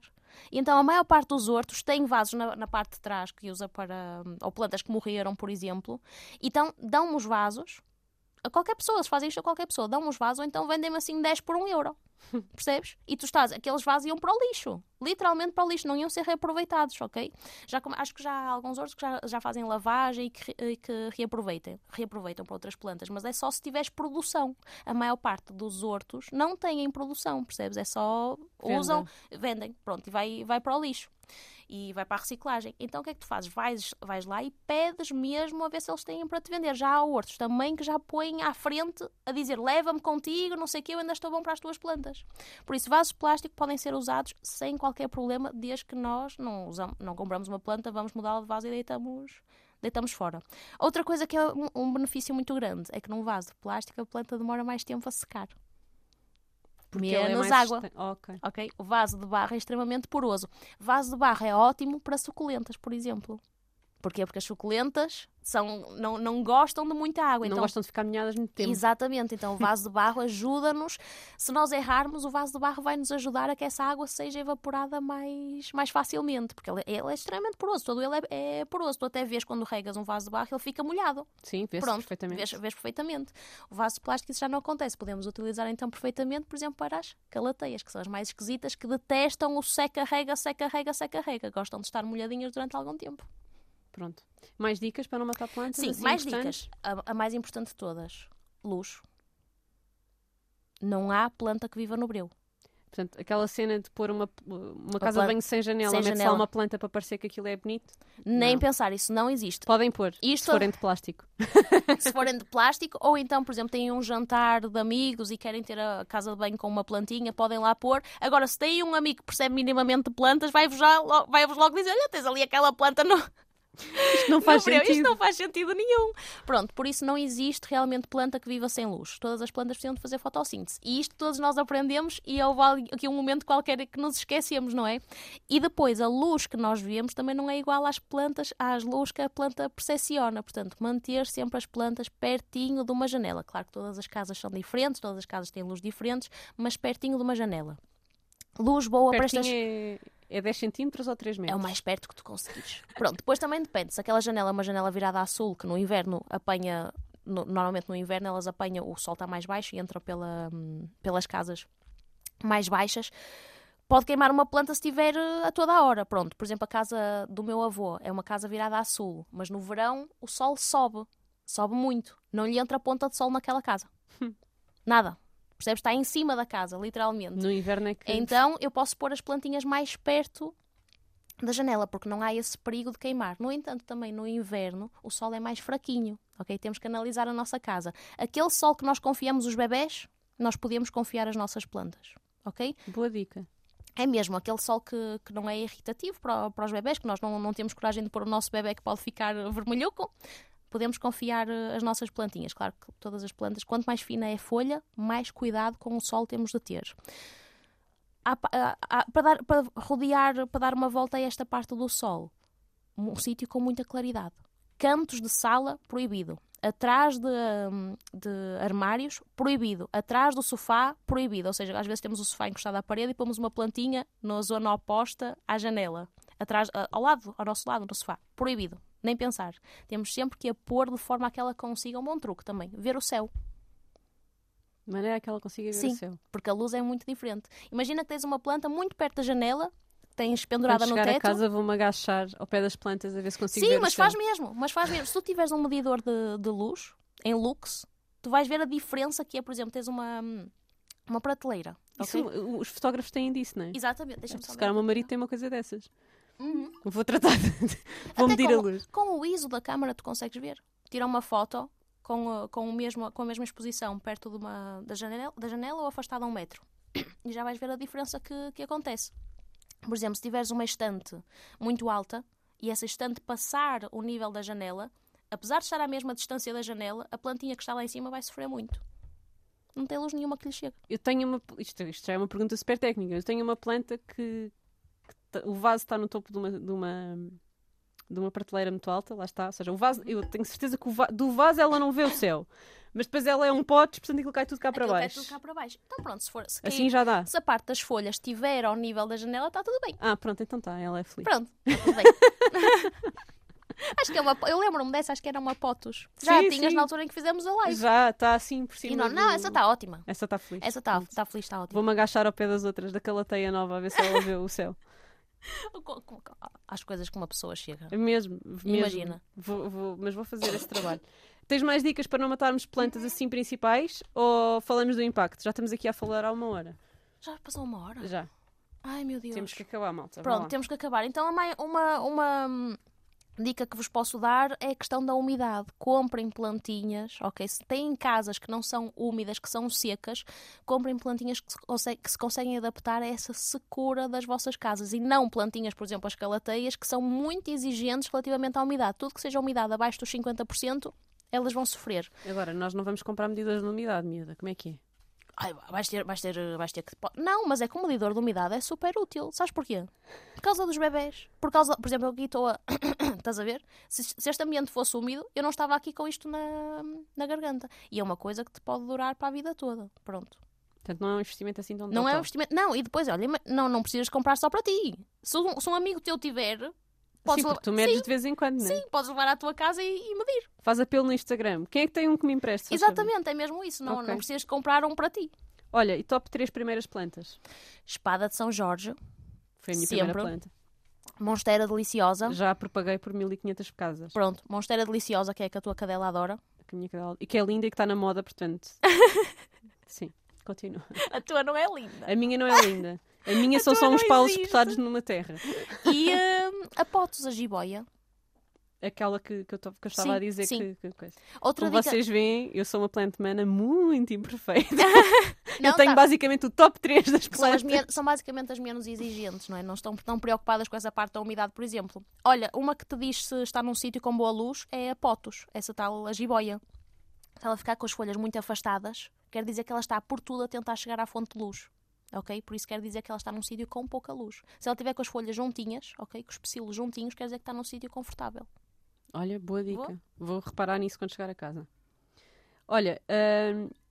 Então, a maior parte dos hortos tem vasos na, na parte de trás que usa para. ou plantas que morreram, por exemplo. Então, dão-me os vasos a qualquer pessoa, eles fazem isto a qualquer pessoa, dão-me os vasos ou então vendem-me assim 10 por 1 euro. Percebes? E tu estás, aqueles vasos iam para o lixo. Literalmente para o lixo, não iam ser reaproveitados, ok? Já, acho que já há alguns outros que já, já fazem lavagem e que, que reaproveitem, reaproveitam para outras plantas, mas é só se tiveres produção. A maior parte dos hortos não têm produção, percebes? É só usam, vendem, pronto, e vai, vai para o lixo e vai para a reciclagem. Então o que é que tu fazes? Vais, vais lá e pedes mesmo a ver se eles têm para te vender. Já há hortos também que já põem à frente a dizer leva-me contigo, não sei o que, eu ainda estou bom para as tuas plantas. Por isso, vasos de plástico podem ser usados sem qualquer problema, desde que nós não, usamos, não compramos uma planta, vamos mudá-la de vaso e deitamos deitamos fora. Outra coisa que é um benefício muito grande é que num vaso de plástico a planta demora mais tempo a secar. Porque menos é água. Okay. ok. O vaso de barro é extremamente poroso. Vaso de barro é ótimo para suculentas, por exemplo. Porquê? Porque as suculentas são, não, não gostam de muita água. Não então, gostam de ficar molhadas muito tempo. Exatamente. Então o vaso de barro ajuda-nos. Se nós errarmos, o vaso de barro vai nos ajudar a que essa água seja evaporada mais, mais facilmente. Porque ele, ele é extremamente poroso. Todo ele é, é, poroso. Tu até vês quando regas um vaso de barro, ele fica molhado. Sim, vês perfeitamente. Vês, vês perfeitamente. O vaso de plástico isso já não acontece. Podemos utilizar então perfeitamente, por exemplo, para as calateias, que são as mais esquisitas, que detestam o seca-rega, seca-rega, seca-rega. Gostam de estar molhadinhas durante algum tempo. Pronto. Mais dicas para não matar plantas? Sim, assim, mais dicas. A, a, mais importante de todas: luz. Não há planta que viva no breu. Portanto, aquela cena de pôr uma, uma casa de banho sem janela, sem janela. só uma planta para parecer que aquilo é bonito. Nem não. pensar, isso não existe. Podem pôr, Isto... se forem de plástico. se forem de plástico, ou então, por exemplo, têm um jantar de amigos e querem ter a casa de banho com uma plantinha, podem lá pôr. Agora, se têm um amigo que percebe minimamente de plantas, vai-vos vai logo dizer: Olha, tens ali aquela planta no, isto não faz não, sentido. Isto não faz sentido nenhum. Pronto, por isso não existe realmente planta que viva sem luz. Todas as plantas precisam de fazer fotossíntese. E isto todos nós aprendemos e houve aqui um momento qualquer que nos esquecemos, não é? E depois, a luz que nós vemos também não é igual às plantas, às luzes que a planta percepciona. Portanto, manter sempre as plantas pertinho de uma janela. Claro que todas as casas são diferentes, todas as casas têm luz diferentes, mas pertinho de uma janela. Luz boa Pertinho para estas. É, É 10 centímetros ou 3 metros? É o mais perto que tu conseguires. Pronto, depois também depende. Se aquela janela é uma janela virada a sul, que no inverno apanha. No, normalmente no inverno elas apanham, o sol está mais baixo e entra pela, hum, pelas casas mais baixas. Pode queimar uma planta se estiver eh, a toda a hora. Pronto, por exemplo, a casa do meu avô é uma casa virada a sul, mas no verão o sol sobe. Sobe muito. Não lhe entra ponta de sol naquela casa. Nada. Percebes? Está em cima da casa, literalmente. No inverno é que. Então eu posso pôr as plantinhas mais perto da janela, porque não há esse perigo de queimar. No entanto, também no inverno o sol é mais fraquinho, ok? Temos que analisar a nossa casa. Aquele sol que nós confiamos os bebés, nós podemos confiar as nossas plantas, ok? Boa dica. É mesmo aquele sol que, que não é irritativo para, para os bebés, que nós não, não temos coragem de pôr o nosso bebê que pode ficar vermelhuco podemos confiar eh, as nossas plantinhas. Claro que todas as plantas, quanto mais fina é a folha, mais cuidado com o sol temos de ter. Há, há, há, para, dar, para rodear, para dar uma volta a esta parte do sol, um sítio com muita claridade. Cantos de sala, proibido. Atrás de, hum, de, armários, proibido. Atrás do sofá, proibido. Ou seja, às vezes temos o sofá encostado à parede e pomos uma plantinha na zona oposta à janela. Atrás, ao lado, ao nosso lado, no sofá. Proibido nem pensar. Temos sempre que a pôr de forma a que ela consiga um bom truque também, ver o céu. De maneira que ela consiga ver Sim, o céu. porque a luz é muito diferente. Imagina que tens uma planta muito perto da janela, tens pendurada no teto. a casa vou-me agachar ao pé das plantas a ver se consigo Sim, ver mas o céu. faz mesmo, mas faz mesmo. Se tu tiveres um medidor de, de luz, em lux, tu vais ver a diferença que é, por exemplo, tens uma, uma prateleira. Isso, ok? Os fotógrafos têm disso, não é? Exatamente, deixa-me só Se calhar o meu marido tem uma coisa dessas. Uhum. Vou tratar de... Vou Até medir com, a luz. Com o ISO da câmara tu consegues ver. Tira uma foto com, a- com, o mesmo, com a mesma exposição perto de uma, da, janela, da janela ou afastada a um metro. E já vais ver a diferença que, que acontece. Por exemplo, se tiveres uma estante muito alta e essa estante passar o nível da janela, apesar de estar à mesma distância da janela, a plantinha que está lá em cima vai sofrer muito. Não tem luz nenhuma que lhe chega. Eu tenho uma. Isto, isto já é uma pergunta super técnica. Eu tenho uma planta que. Ta- o vaso está no topo de uma, de uma. de uma prateleira muito alta, lá está. Ou seja, o vaso. Eu tenho certeza que va- do vaso ela não vê o céu. Mas depois ela é um pote, portanto aquilo cai tudo cá para Aquilo cai baixo. tudo cá para baixo. Então pronto, se, for, se, Assim cair- já dá. se a parte das folhas estiver ao nível da janela, está tudo bem. Ah, pronto, então está, ela é feliz. Pronto, tudo bem. acho que é uma. Eu lembro-me dessa, acho que era uma Potus. Já Sim, tinhas sim. na altura em que fizemos a live. Já está assim por E cima. não, não, do- essa está ótima. Essa está feliz. Essa está tá feliz, está ótima. Vou-me agachar ao pé das outras, daquela teia nova, a ver se ela vê o céu. Às coisas que uma pessoa chega. Mesmo, mesmo. Imagina. Vou- vou- mas vou fazer esse trabalho. Tens mais dicas para não matarmos plantas assim principais ou falamos do impacto? Já estamos aqui a falar há uma hora. Já passou uma hora? Já. Ai meu Deus. Temos que acabar, malta. Pronto, temos que acabar. Então, uma, uma hum, dica que vos posso dar é a questão da umidade. Comprem plantinhas, ok? Se têm casas que não são úmidas, que são secas, comprem plantinhas que se, conse- que se conseguem adaptar a essa secura das vossas casas e não plantinhas, por exemplo, as calateias, que são muito exigentes relativamente à umidade. Tudo que seja umidade abaixo dos 50%, elas vão sofrer. Agora, nós não vamos comprar medidas de umidade, miúda. Como é que é? Ai, vais ter, vais ter, vais ter que. Não, mas é que o medidor de umidade é super útil. Sabes porquê? Por causa dos bebés. Por causa, por exemplo, eu aqui estou a. Estás a ver? Se, se este ambiente fosse úmido, eu não estava aqui com isto na, na garganta. E é uma coisa que te pode durar para a vida toda. Pronto. Portanto, não é um investimento assim tão Não é um investimento. Não, e depois, olha, não, não precisas comprar só para ti. Se um, se um amigo teu tiver, podes, Sim, levar- porque tu medes sim, de vez em quando, não é? sim, podes levar à tua casa e, e medir. Faz apelo no Instagram. Quem é que tem um que me empreste? Exatamente, é mesmo isso. Não, Ok. não precisas comprar um para ti. Olha, e top 3 primeiras plantas? Espada de São Jorge, Foi a minha Sempre. primeira planta. Monstera Deliciosa. Já a propaguei por 1500 casas. Pronto, Monstera Deliciosa, que é que a tua cadela adora. A minha cadela- E que é linda e que está na moda, portanto. Sim, continua. A tua não é linda. A minha não é linda. A minha são tua só não uns paus espetados numa terra. E hum, a Potos, a jiboia. Aquela que, que eu, que eu estava Sim, a dizer sim. que, que coisa. Outra Como dica... vocês veem, eu sou uma plant mana muito imperfeita. Não, eu tenho tá. basicamente o top 3 das São, plantas. as men- são basicamente as menos exigentes, não é? Não estão tão preocupadas com essa parte da umidade, por exemplo. Olha, uma que te diz se está num sítio com boa luz é a potos, essa tal a jiboia. Se ela ficar com as folhas muito afastadas, quer dizer que ela está por tudo a tentar chegar à fonte de luz. Ok? Por isso quer dizer que ela está num sítio com pouca luz. Se ela tiver com as folhas juntinhas, ok? Com os pecilos juntinhos, quer dizer que está num sítio confortável. Olha, boa dica. Boa. Vou reparar nisso quando chegar a casa. Olha,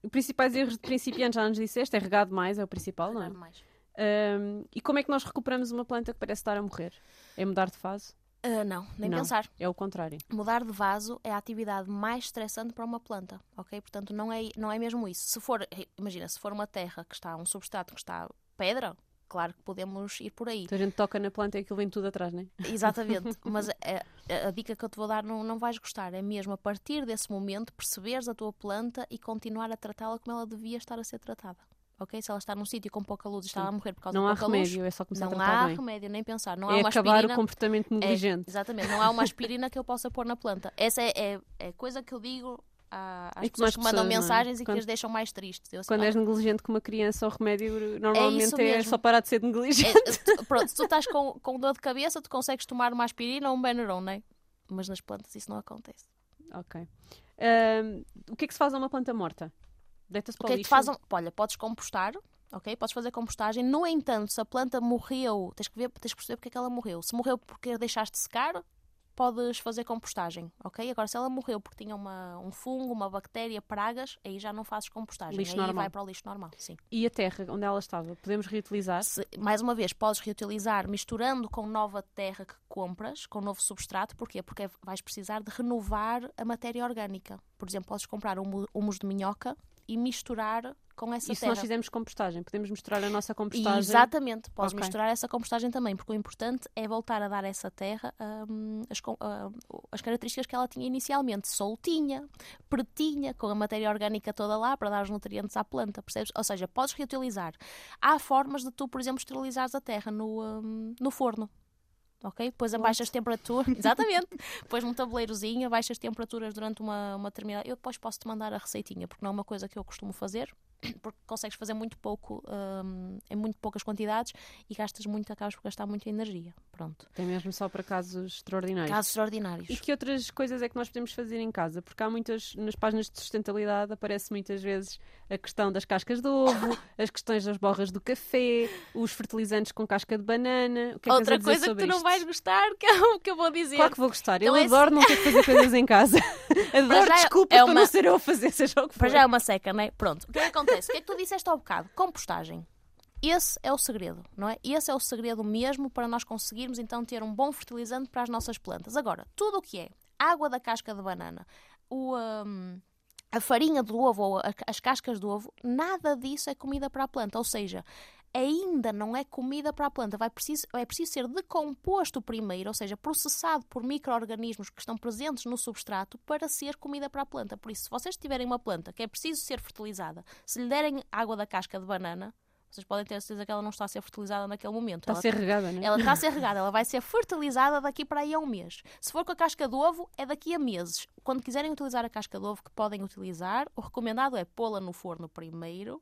os principais erros de principiantes já nos disseste, é regado mais, é o principal, não é? Mais. Um, e como é que nós recuperamos uma planta que parece estar a morrer? É mudar de fase? Uh, não, nem não, pensar. É o contrário. Mudar de vaso é a atividade mais estressante para uma planta, ok? Portanto, não é, não é mesmo isso. Se for, imagina, se for uma terra que está, um substrato que está pedra, claro que podemos ir por aí. Então a gente toca na planta e aquilo vem tudo atrás, não é? Exatamente, mas a, a, a, dica que eu te vou dar não, não vais gostar, é mesmo a partir desse momento perceberes a tua planta e continuar a tratá-la como ela devia estar a ser tratada ok? Se ela está num sítio com pouca luz e está a morrer por causa não de pouca remédio, luz... Não há remédio, é só começar não a tratar há bem. remédio, nem pensar. Não é há uma acabar aspirina, o comportamento é, negligente. É, exatamente, não há uma aspirina que eu possa pôr na planta. Essa é, é, é coisa que eu digo às pessoas que mandam pessoas, mensagens é? e quando, que as deixam mais tristes. Eu, assim, quando és negligente com uma criança, o remédio normalmente é, é só parar de ser negligente. É, pronto, se tu estás com, com dor de cabeça, tu consegues tomar uma aspirina ou um Benuron, não é? Mas nas plantas isso não acontece. Ok. Um, o que é que se faz a uma planta morta? Deita-se para o, o que? É que faz, olha, podes compostar, ok? Podes fazer compostagem. No entanto, se a planta morreu, tens que ver, tens que perceber porque é que ela morreu. Se morreu porque deixaste secar, podes fazer compostagem, ok? Agora, se ela morreu porque tinha uma, um fungo, uma bactéria, pragas, aí já não fazes compostagem. Lixo aí normal. vai para o lixo normal, sim. E a terra onde ela estava, podemos reutilizar? Se, mais uma vez, podes reutilizar misturando com nova terra que compras, com novo substrato. Porquê? Porque vais precisar de renovar a matéria orgânica. Por exemplo, podes comprar humus de minhoca e misturar com essa se terra. nós fizermos compostagem? Podemos misturar a nossa compostagem? Exatamente, podes okay. misturar essa compostagem também, porque o importante é voltar a dar a essa terra um, as, uh, as, características que ela tinha inicialmente, soltinha, pretinha, com a matéria orgânica toda lá para dar os nutrientes à planta, percebes? Ou seja, podes reutilizar. Há formas de tu, por exemplo, esterilizares a terra no, um, no forno ok? Depois a baixas temperaturas, exatamente, depois num tabuleirozinho, baixas temperaturas durante uma, uma determinada. Eu depois posso te mandar a receitinha, porque não é uma coisa que eu costumo fazer, porque consegues fazer muito pouco, um, em muito poucas quantidades e gastas muito, acabas por gastar muita energia. Pronto. Tem mesmo só para casos extraordinários. Casos extraordinários. E que outras coisas é que nós podemos fazer em casa? Porque há muitas, nas páginas de sustentabilidade, aparece muitas vezes a questão das cascas de ovo, as questões das borras do café, os fertilizantes com casca de banana. O que é Outra que coisa que tu não vais gostar, que é o que eu vou dizer. Claro que vou gostar. Então eu é adoro não ter que fazer coisas em casa. adoro já é- desculpa é uma- não ser eu a fazer, seja o que for. Para já é uma seca, não é? Pronto. O que é que acontece? O que é que tu disseste ao bocado? Compostagem. Esse é o segredo, não é? Esse é o segredo mesmo para nós conseguirmos então ter um bom fertilizante para as nossas plantas. Agora, tudo o que é água da casca de banana, o, hum, a farinha do ovo ou a- as cascas do ovo, nada disso é comida para a planta. Ou seja, ainda não é comida para a planta. Vai preciso, é preciso ser decomposto primeiro, ou seja, processado por micro-organismos que estão presentes no substrato para ser comida para a planta. Por isso, se vocês tiverem uma planta que é preciso ser fertilizada, se lhe derem água da casca de banana, vocês podem ter a certeza que ela não está a ser fertilizada naquele momento. Está a Ela ser regada, não é? ela está a ser regada, ela vai ser fertilizada daqui para aí a um mês. Se for com a casca de ovo, é daqui a meses. Quando quiserem utilizar a casca de ovo, que podem utilizar, o recomendado é pô-la no forno primeiro.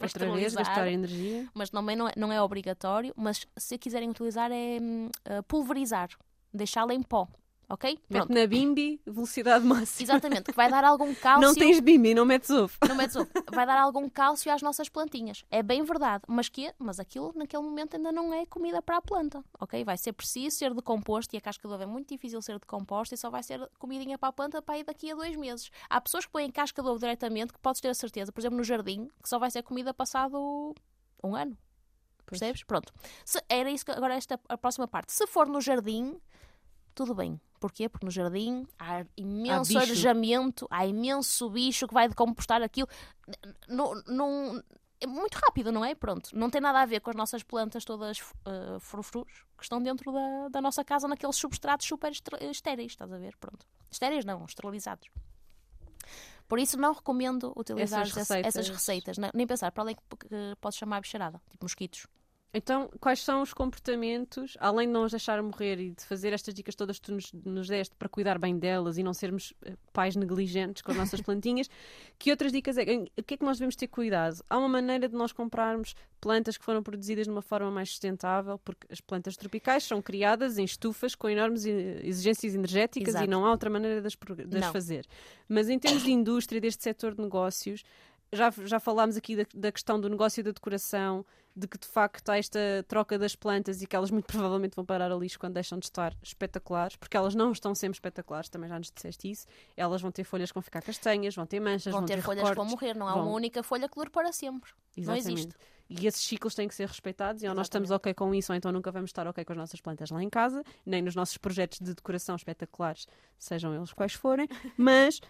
Para Outra vez, gastar energia. Mas também não é, não é obrigatório. Mas se quiserem utilizar, é uh, pulverizar, deixá-la em pó. Ok? Mete Pronto. na bimbi, velocidade máxima. Exatamente, que vai dar algum cálcio. Não tens bimbi, não metes ovo. Não metes ovo. Vai dar algum cálcio às nossas plantinhas. É bem verdade. Mas, que, mas aquilo, naquele momento, ainda não é comida para a planta. Ok? Vai ser preciso ser decomposto e a casca de ovo é muito difícil ser decomposta e só vai ser comidinha para a planta para ir daqui a dois meses. Há pessoas que põem casca de ovo diretamente, que podes ter a certeza, por exemplo, no jardim, que só vai ser comida passado um ano. Percebes? Pronto. Se, era isso que, agora esta a próxima parte. Se for no jardim, tudo bem. Porquê? Porque no jardim há imenso bicho. arejamento, há imenso bicho que vai decompostar aquilo. Não, é muito rápido, não é? Pronto. Não tem nada a ver com as nossas plantas todas uh, frufrus que estão dentro da, da nossa casa naqueles substratos super estéreis, estás a ver? Pronto. Estéreis não, esterilizados. Por isso não recomendo utilizar Essas essa- essas receitas. receitas. Nem pensar, para além que que pode chamar a bicharada, tipo mosquitos. Então, quais são os comportamentos, além de não as deixar morrer e de fazer estas dicas todas que tu nos, nos deste para cuidar bem delas e não sermos eh, pais negligentes com as nossas plantinhas, que outras dicas é? O que é que nós devemos ter cuidado? Há uma maneira de nós comprarmos plantas que foram produzidas de uma forma mais sustentável, porque as plantas tropicais são criadas em estufas com enormes eh, exigências energéticas Exato. e não há outra maneira de as, de as fazer. Mas em termos de indústria, deste setor de negócios, já, já falámos aqui da, da, questão do negócio da decoração, de que de facto há esta troca das plantas e que elas muito provavelmente vão parar a lixo quando deixam de estar espetaculares, porque elas não estão sempre espetaculares, também já nos disseste isso. Elas vão ter folhas que vão ficar castanhas, vão ter manchas, vão, vão ter, ter folhas recortes, que vão morrer, não há vão... uma única folha que dure para sempre. Exatamente. Não existe. E esses ciclos têm que ser respeitados e ou nós estamos ok com isso ou então nunca vamos estar ok com as nossas plantas lá em casa, nem nos nossos projetos de decoração espetaculares, sejam eles quais forem, mas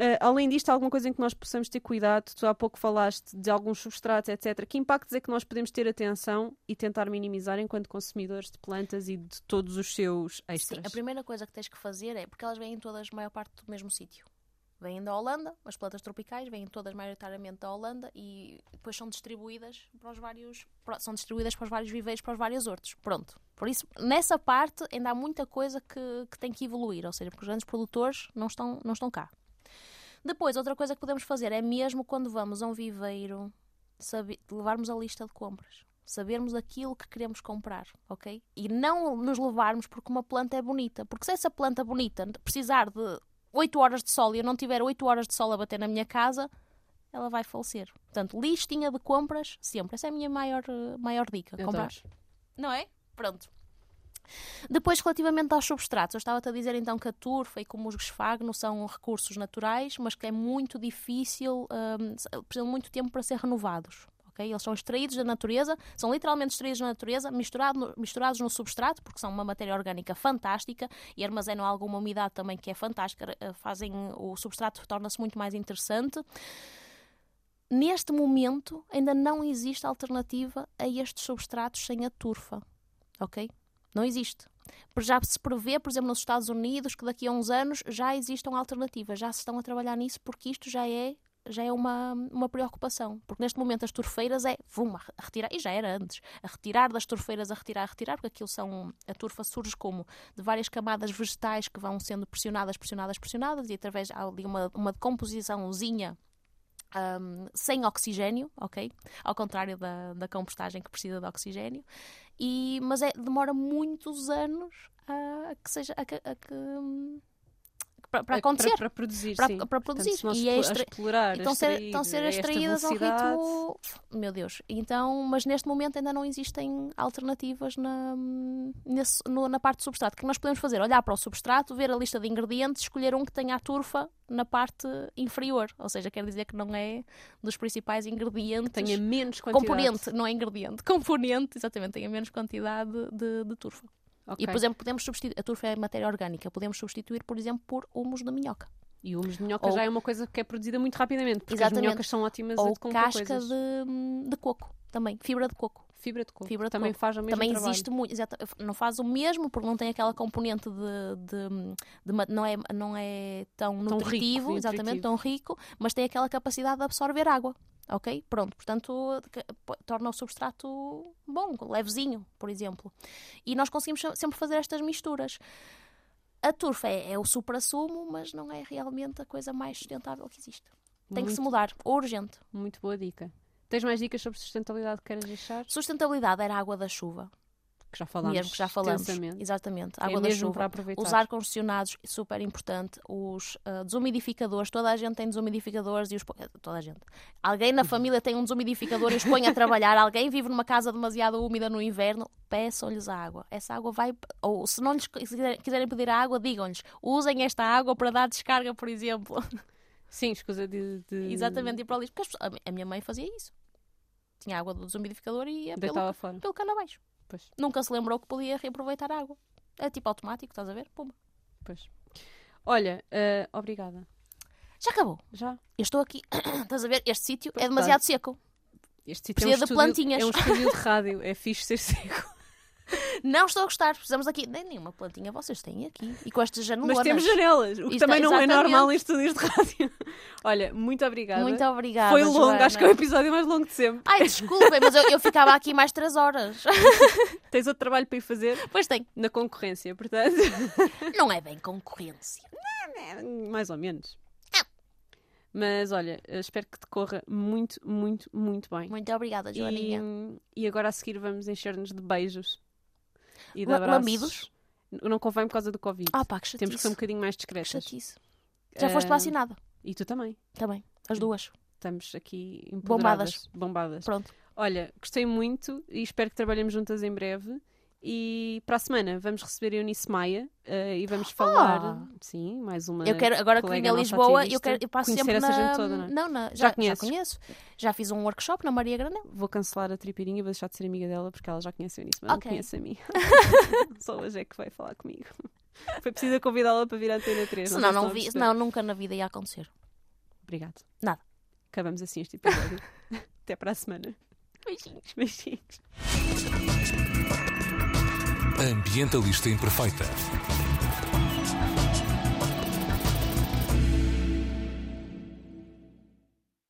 Uh, além disto, há alguma coisa em que nós possamos ter cuidado? Tu há pouco falaste de alguns substratos, etc. Que impactos é que nós podemos ter atenção e tentar minimizar enquanto consumidores de plantas e de todos os seus extras? Sim, a primeira coisa que tens que fazer é, porque elas vêm todas, a maior parte, do mesmo sítio. Vêm da Holanda, as plantas tropicais vêm todas maioritariamente da Holanda e depois são distribuídas para os vários, são distribuídas para os vários viveiros, para os vários hortos. Pronto. Por isso, nessa parte ainda há muita coisa que, que tem que evoluir, ou seja, porque os grandes produtores não estão, não estão cá. Depois, outra coisa que podemos fazer é mesmo quando vamos a um viveiro, saber, levarmos a lista de compras. Sabermos aquilo que queremos comprar, ok? E não nos levarmos porque uma planta é bonita. Porque se essa planta bonita precisar de 8 horas de sol e eu não tiver 8 horas de sol a bater na minha casa, ela vai falecer. Portanto, listinha de compras, sempre. Essa é a minha maior, maior dica. Comprar. Não é? Pronto. Depois, relativamente aos substratos, eu estava-te a dizer então que a turfa e como os esfagno são recursos naturais, mas que é muito difícil, um, precisam muito tempo para ser renovados. Eles são extraídos da natureza, são literalmente extraídos da natureza, misturado misturados no substrato, porque são uma matéria orgânica fantástica e armazenam alguma umidade também que é fantástica, eh, fazem o substrato torna-se muito mais interessante. Neste momento, ainda não existe alternativa a estes substratos sem a turfa, ok? Não existe. Já se prevê, por exemplo, nos Estados Unidos, que daqui a uns anos já existam alternativas, já se estão a trabalhar nisso, porque isto já é já é uma, uma preocupação. Porque neste momento as turfeiras é vum, a retirar, e já era antes, a retirar das turfeiras, a retirar, a retirar, porque aquilo são. A turfa surge como de várias camadas vegetais que vão sendo pressionadas, pressionadas, pressionadas, e através de uma, uma decomposiçãozinha um, sem oxigênio, ok? Ao contrário da, da compostagem que precisa de oxigênio. E, mas é, demora muitos anos a, a que seja a, a que para, para acontecer. Para, produzir, para, sim. para produzir. Portanto, e é extra... explorar, estão, ser, estão a ser extraídas ao ritmo. Meu Deus. Então, mas neste momento ainda não existem alternativas na, nesse, no, na parte do substrato. O que nós podemos fazer? Olhar para o substrato, ver a lista de ingredientes, escolher um que tenha a turfa na parte inferior. Ou seja, quer dizer que não é dos principais ingredientes. Tenha menos quantidade. Componente, não é ingrediente. Componente, exatamente, tenha menos quantidade de, de turfa. Okay. E, por exemplo, podemos substituir. A turfa é matéria orgânica. Podemos substituir, por exemplo, por humus de minhoca. E o humus de minhoca Ou... já é uma coisa que é produzida muito rapidamente, porque Exatamente. as minhocas são ótimas Ou a casca de, de coco também, fibra de coco. Fibra de coco. Fibra de também coco. faz o mesmo Também trabalho. existe muito, exato, não faz o mesmo porque não tem aquela componente de, de, de não, é, não é tão, tão nutritivo, rico, exatamente, nutritivo. tão rico, mas tem aquela capacidade de absorver água. Ok? Pronto, portanto, torna o substrato bom, levezinho, por exemplo. E nós conseguimos sempre fazer estas misturas. A turfa é, é o supra-sumo, mas não é realmente a coisa mais sustentável que existe. Tem muito, que se mudar, urgente. Muito boa dica. Tens mais dicas sobre sustentabilidade que queres deixar? Sustentabilidade era a água da chuva. Que já falamos. Mesmo que já falamos. Exatamente. É água é da chuva. Os ar-condicionados, super importante. Os uh, desumidificadores. Toda a gente tem desumidificadores e os. Toda a gente. Alguém na família tem um desumidificador e os põe a trabalhar. Alguém vive numa casa demasiado úmida no inverno. Peçam-lhes a água. Essa água vai. Ou se não lhes quiserem pedir a água, digam-lhes. Usem esta água para dar descarga, por exemplo. Sim, escusa de, de... Exatamente, ir para lixo. Porque a minha mãe fazia isso tinha água do desumidificador e ia pelo, fora. pelo cano abaixo. Pois. Nunca se lembrou que podia reaproveitar a água. É tipo automático, estás a ver? Pumba. Pois. Olha, uh, obrigada. Já acabou? Já. Eu estou aqui, estás a ver? Este sítio é demasiado seco. Este sítio é um, de plantinhas. é um estúdio de rádio, é fixe ser seco. Não estou a gostar, precisamos aqui. Nem nenhuma plantinha vocês têm aqui. E com estas janelas. Mas temos janelas, o que Isto, também não é exatamente. é normal em estúdios de rádio. Olha, muito obrigada. Muito obrigada. Foi longo, Joana. acho que é o episódio mais longo de sempre. Ai, desculpem, mas eu, eu ficava aqui mais 3 horas. Tens outro trabalho para ir fazer? Pois tem. Na concorrência, portanto. Não é bem concorrência. Mais ou menos. Mas olha, espero que te corra muito, muito, muito bem. Muito obrigada, Joaninha. E, e agora a seguir vamos encher-nos de beijos e de abraços. Lamidos? Não convém por causa do Covid. Ah, pá, que Temos que ser um bocadinho mais discretas. Chatice. Já uh, foste vacinada? E tu também. Também. As duas. estamos aqui bombadas. bombadas. Pronto. Olha, gostei muito e espero que trabalhemos juntas em breve. E para a semana vamos receber a Eunice Maia uh, e vamos falar, Ah. sim, mais uma. Eu quero, agora que vim colega a Lisboa, eu, quero, eu passo sempre essa na... gente toda, não é? Não, na- Já já, já, conheço. Já fiz um workshop na Maria Granel. Vou cancelar a tripirinha, vou deixar de ser amiga dela porque ela já conhece a Eunice, mas Ok. não conhece a mim. Só hoje é que vai falar comigo. Foi preciso convidá-la para vir à Antena 3. Senão, não a vi, senão nunca na vida ia acontecer. Obrigado. Nada. Acabamos assim este episódio. Até para a semana. Beijinhos. Beijinhos. Ambientalista Imperfeita.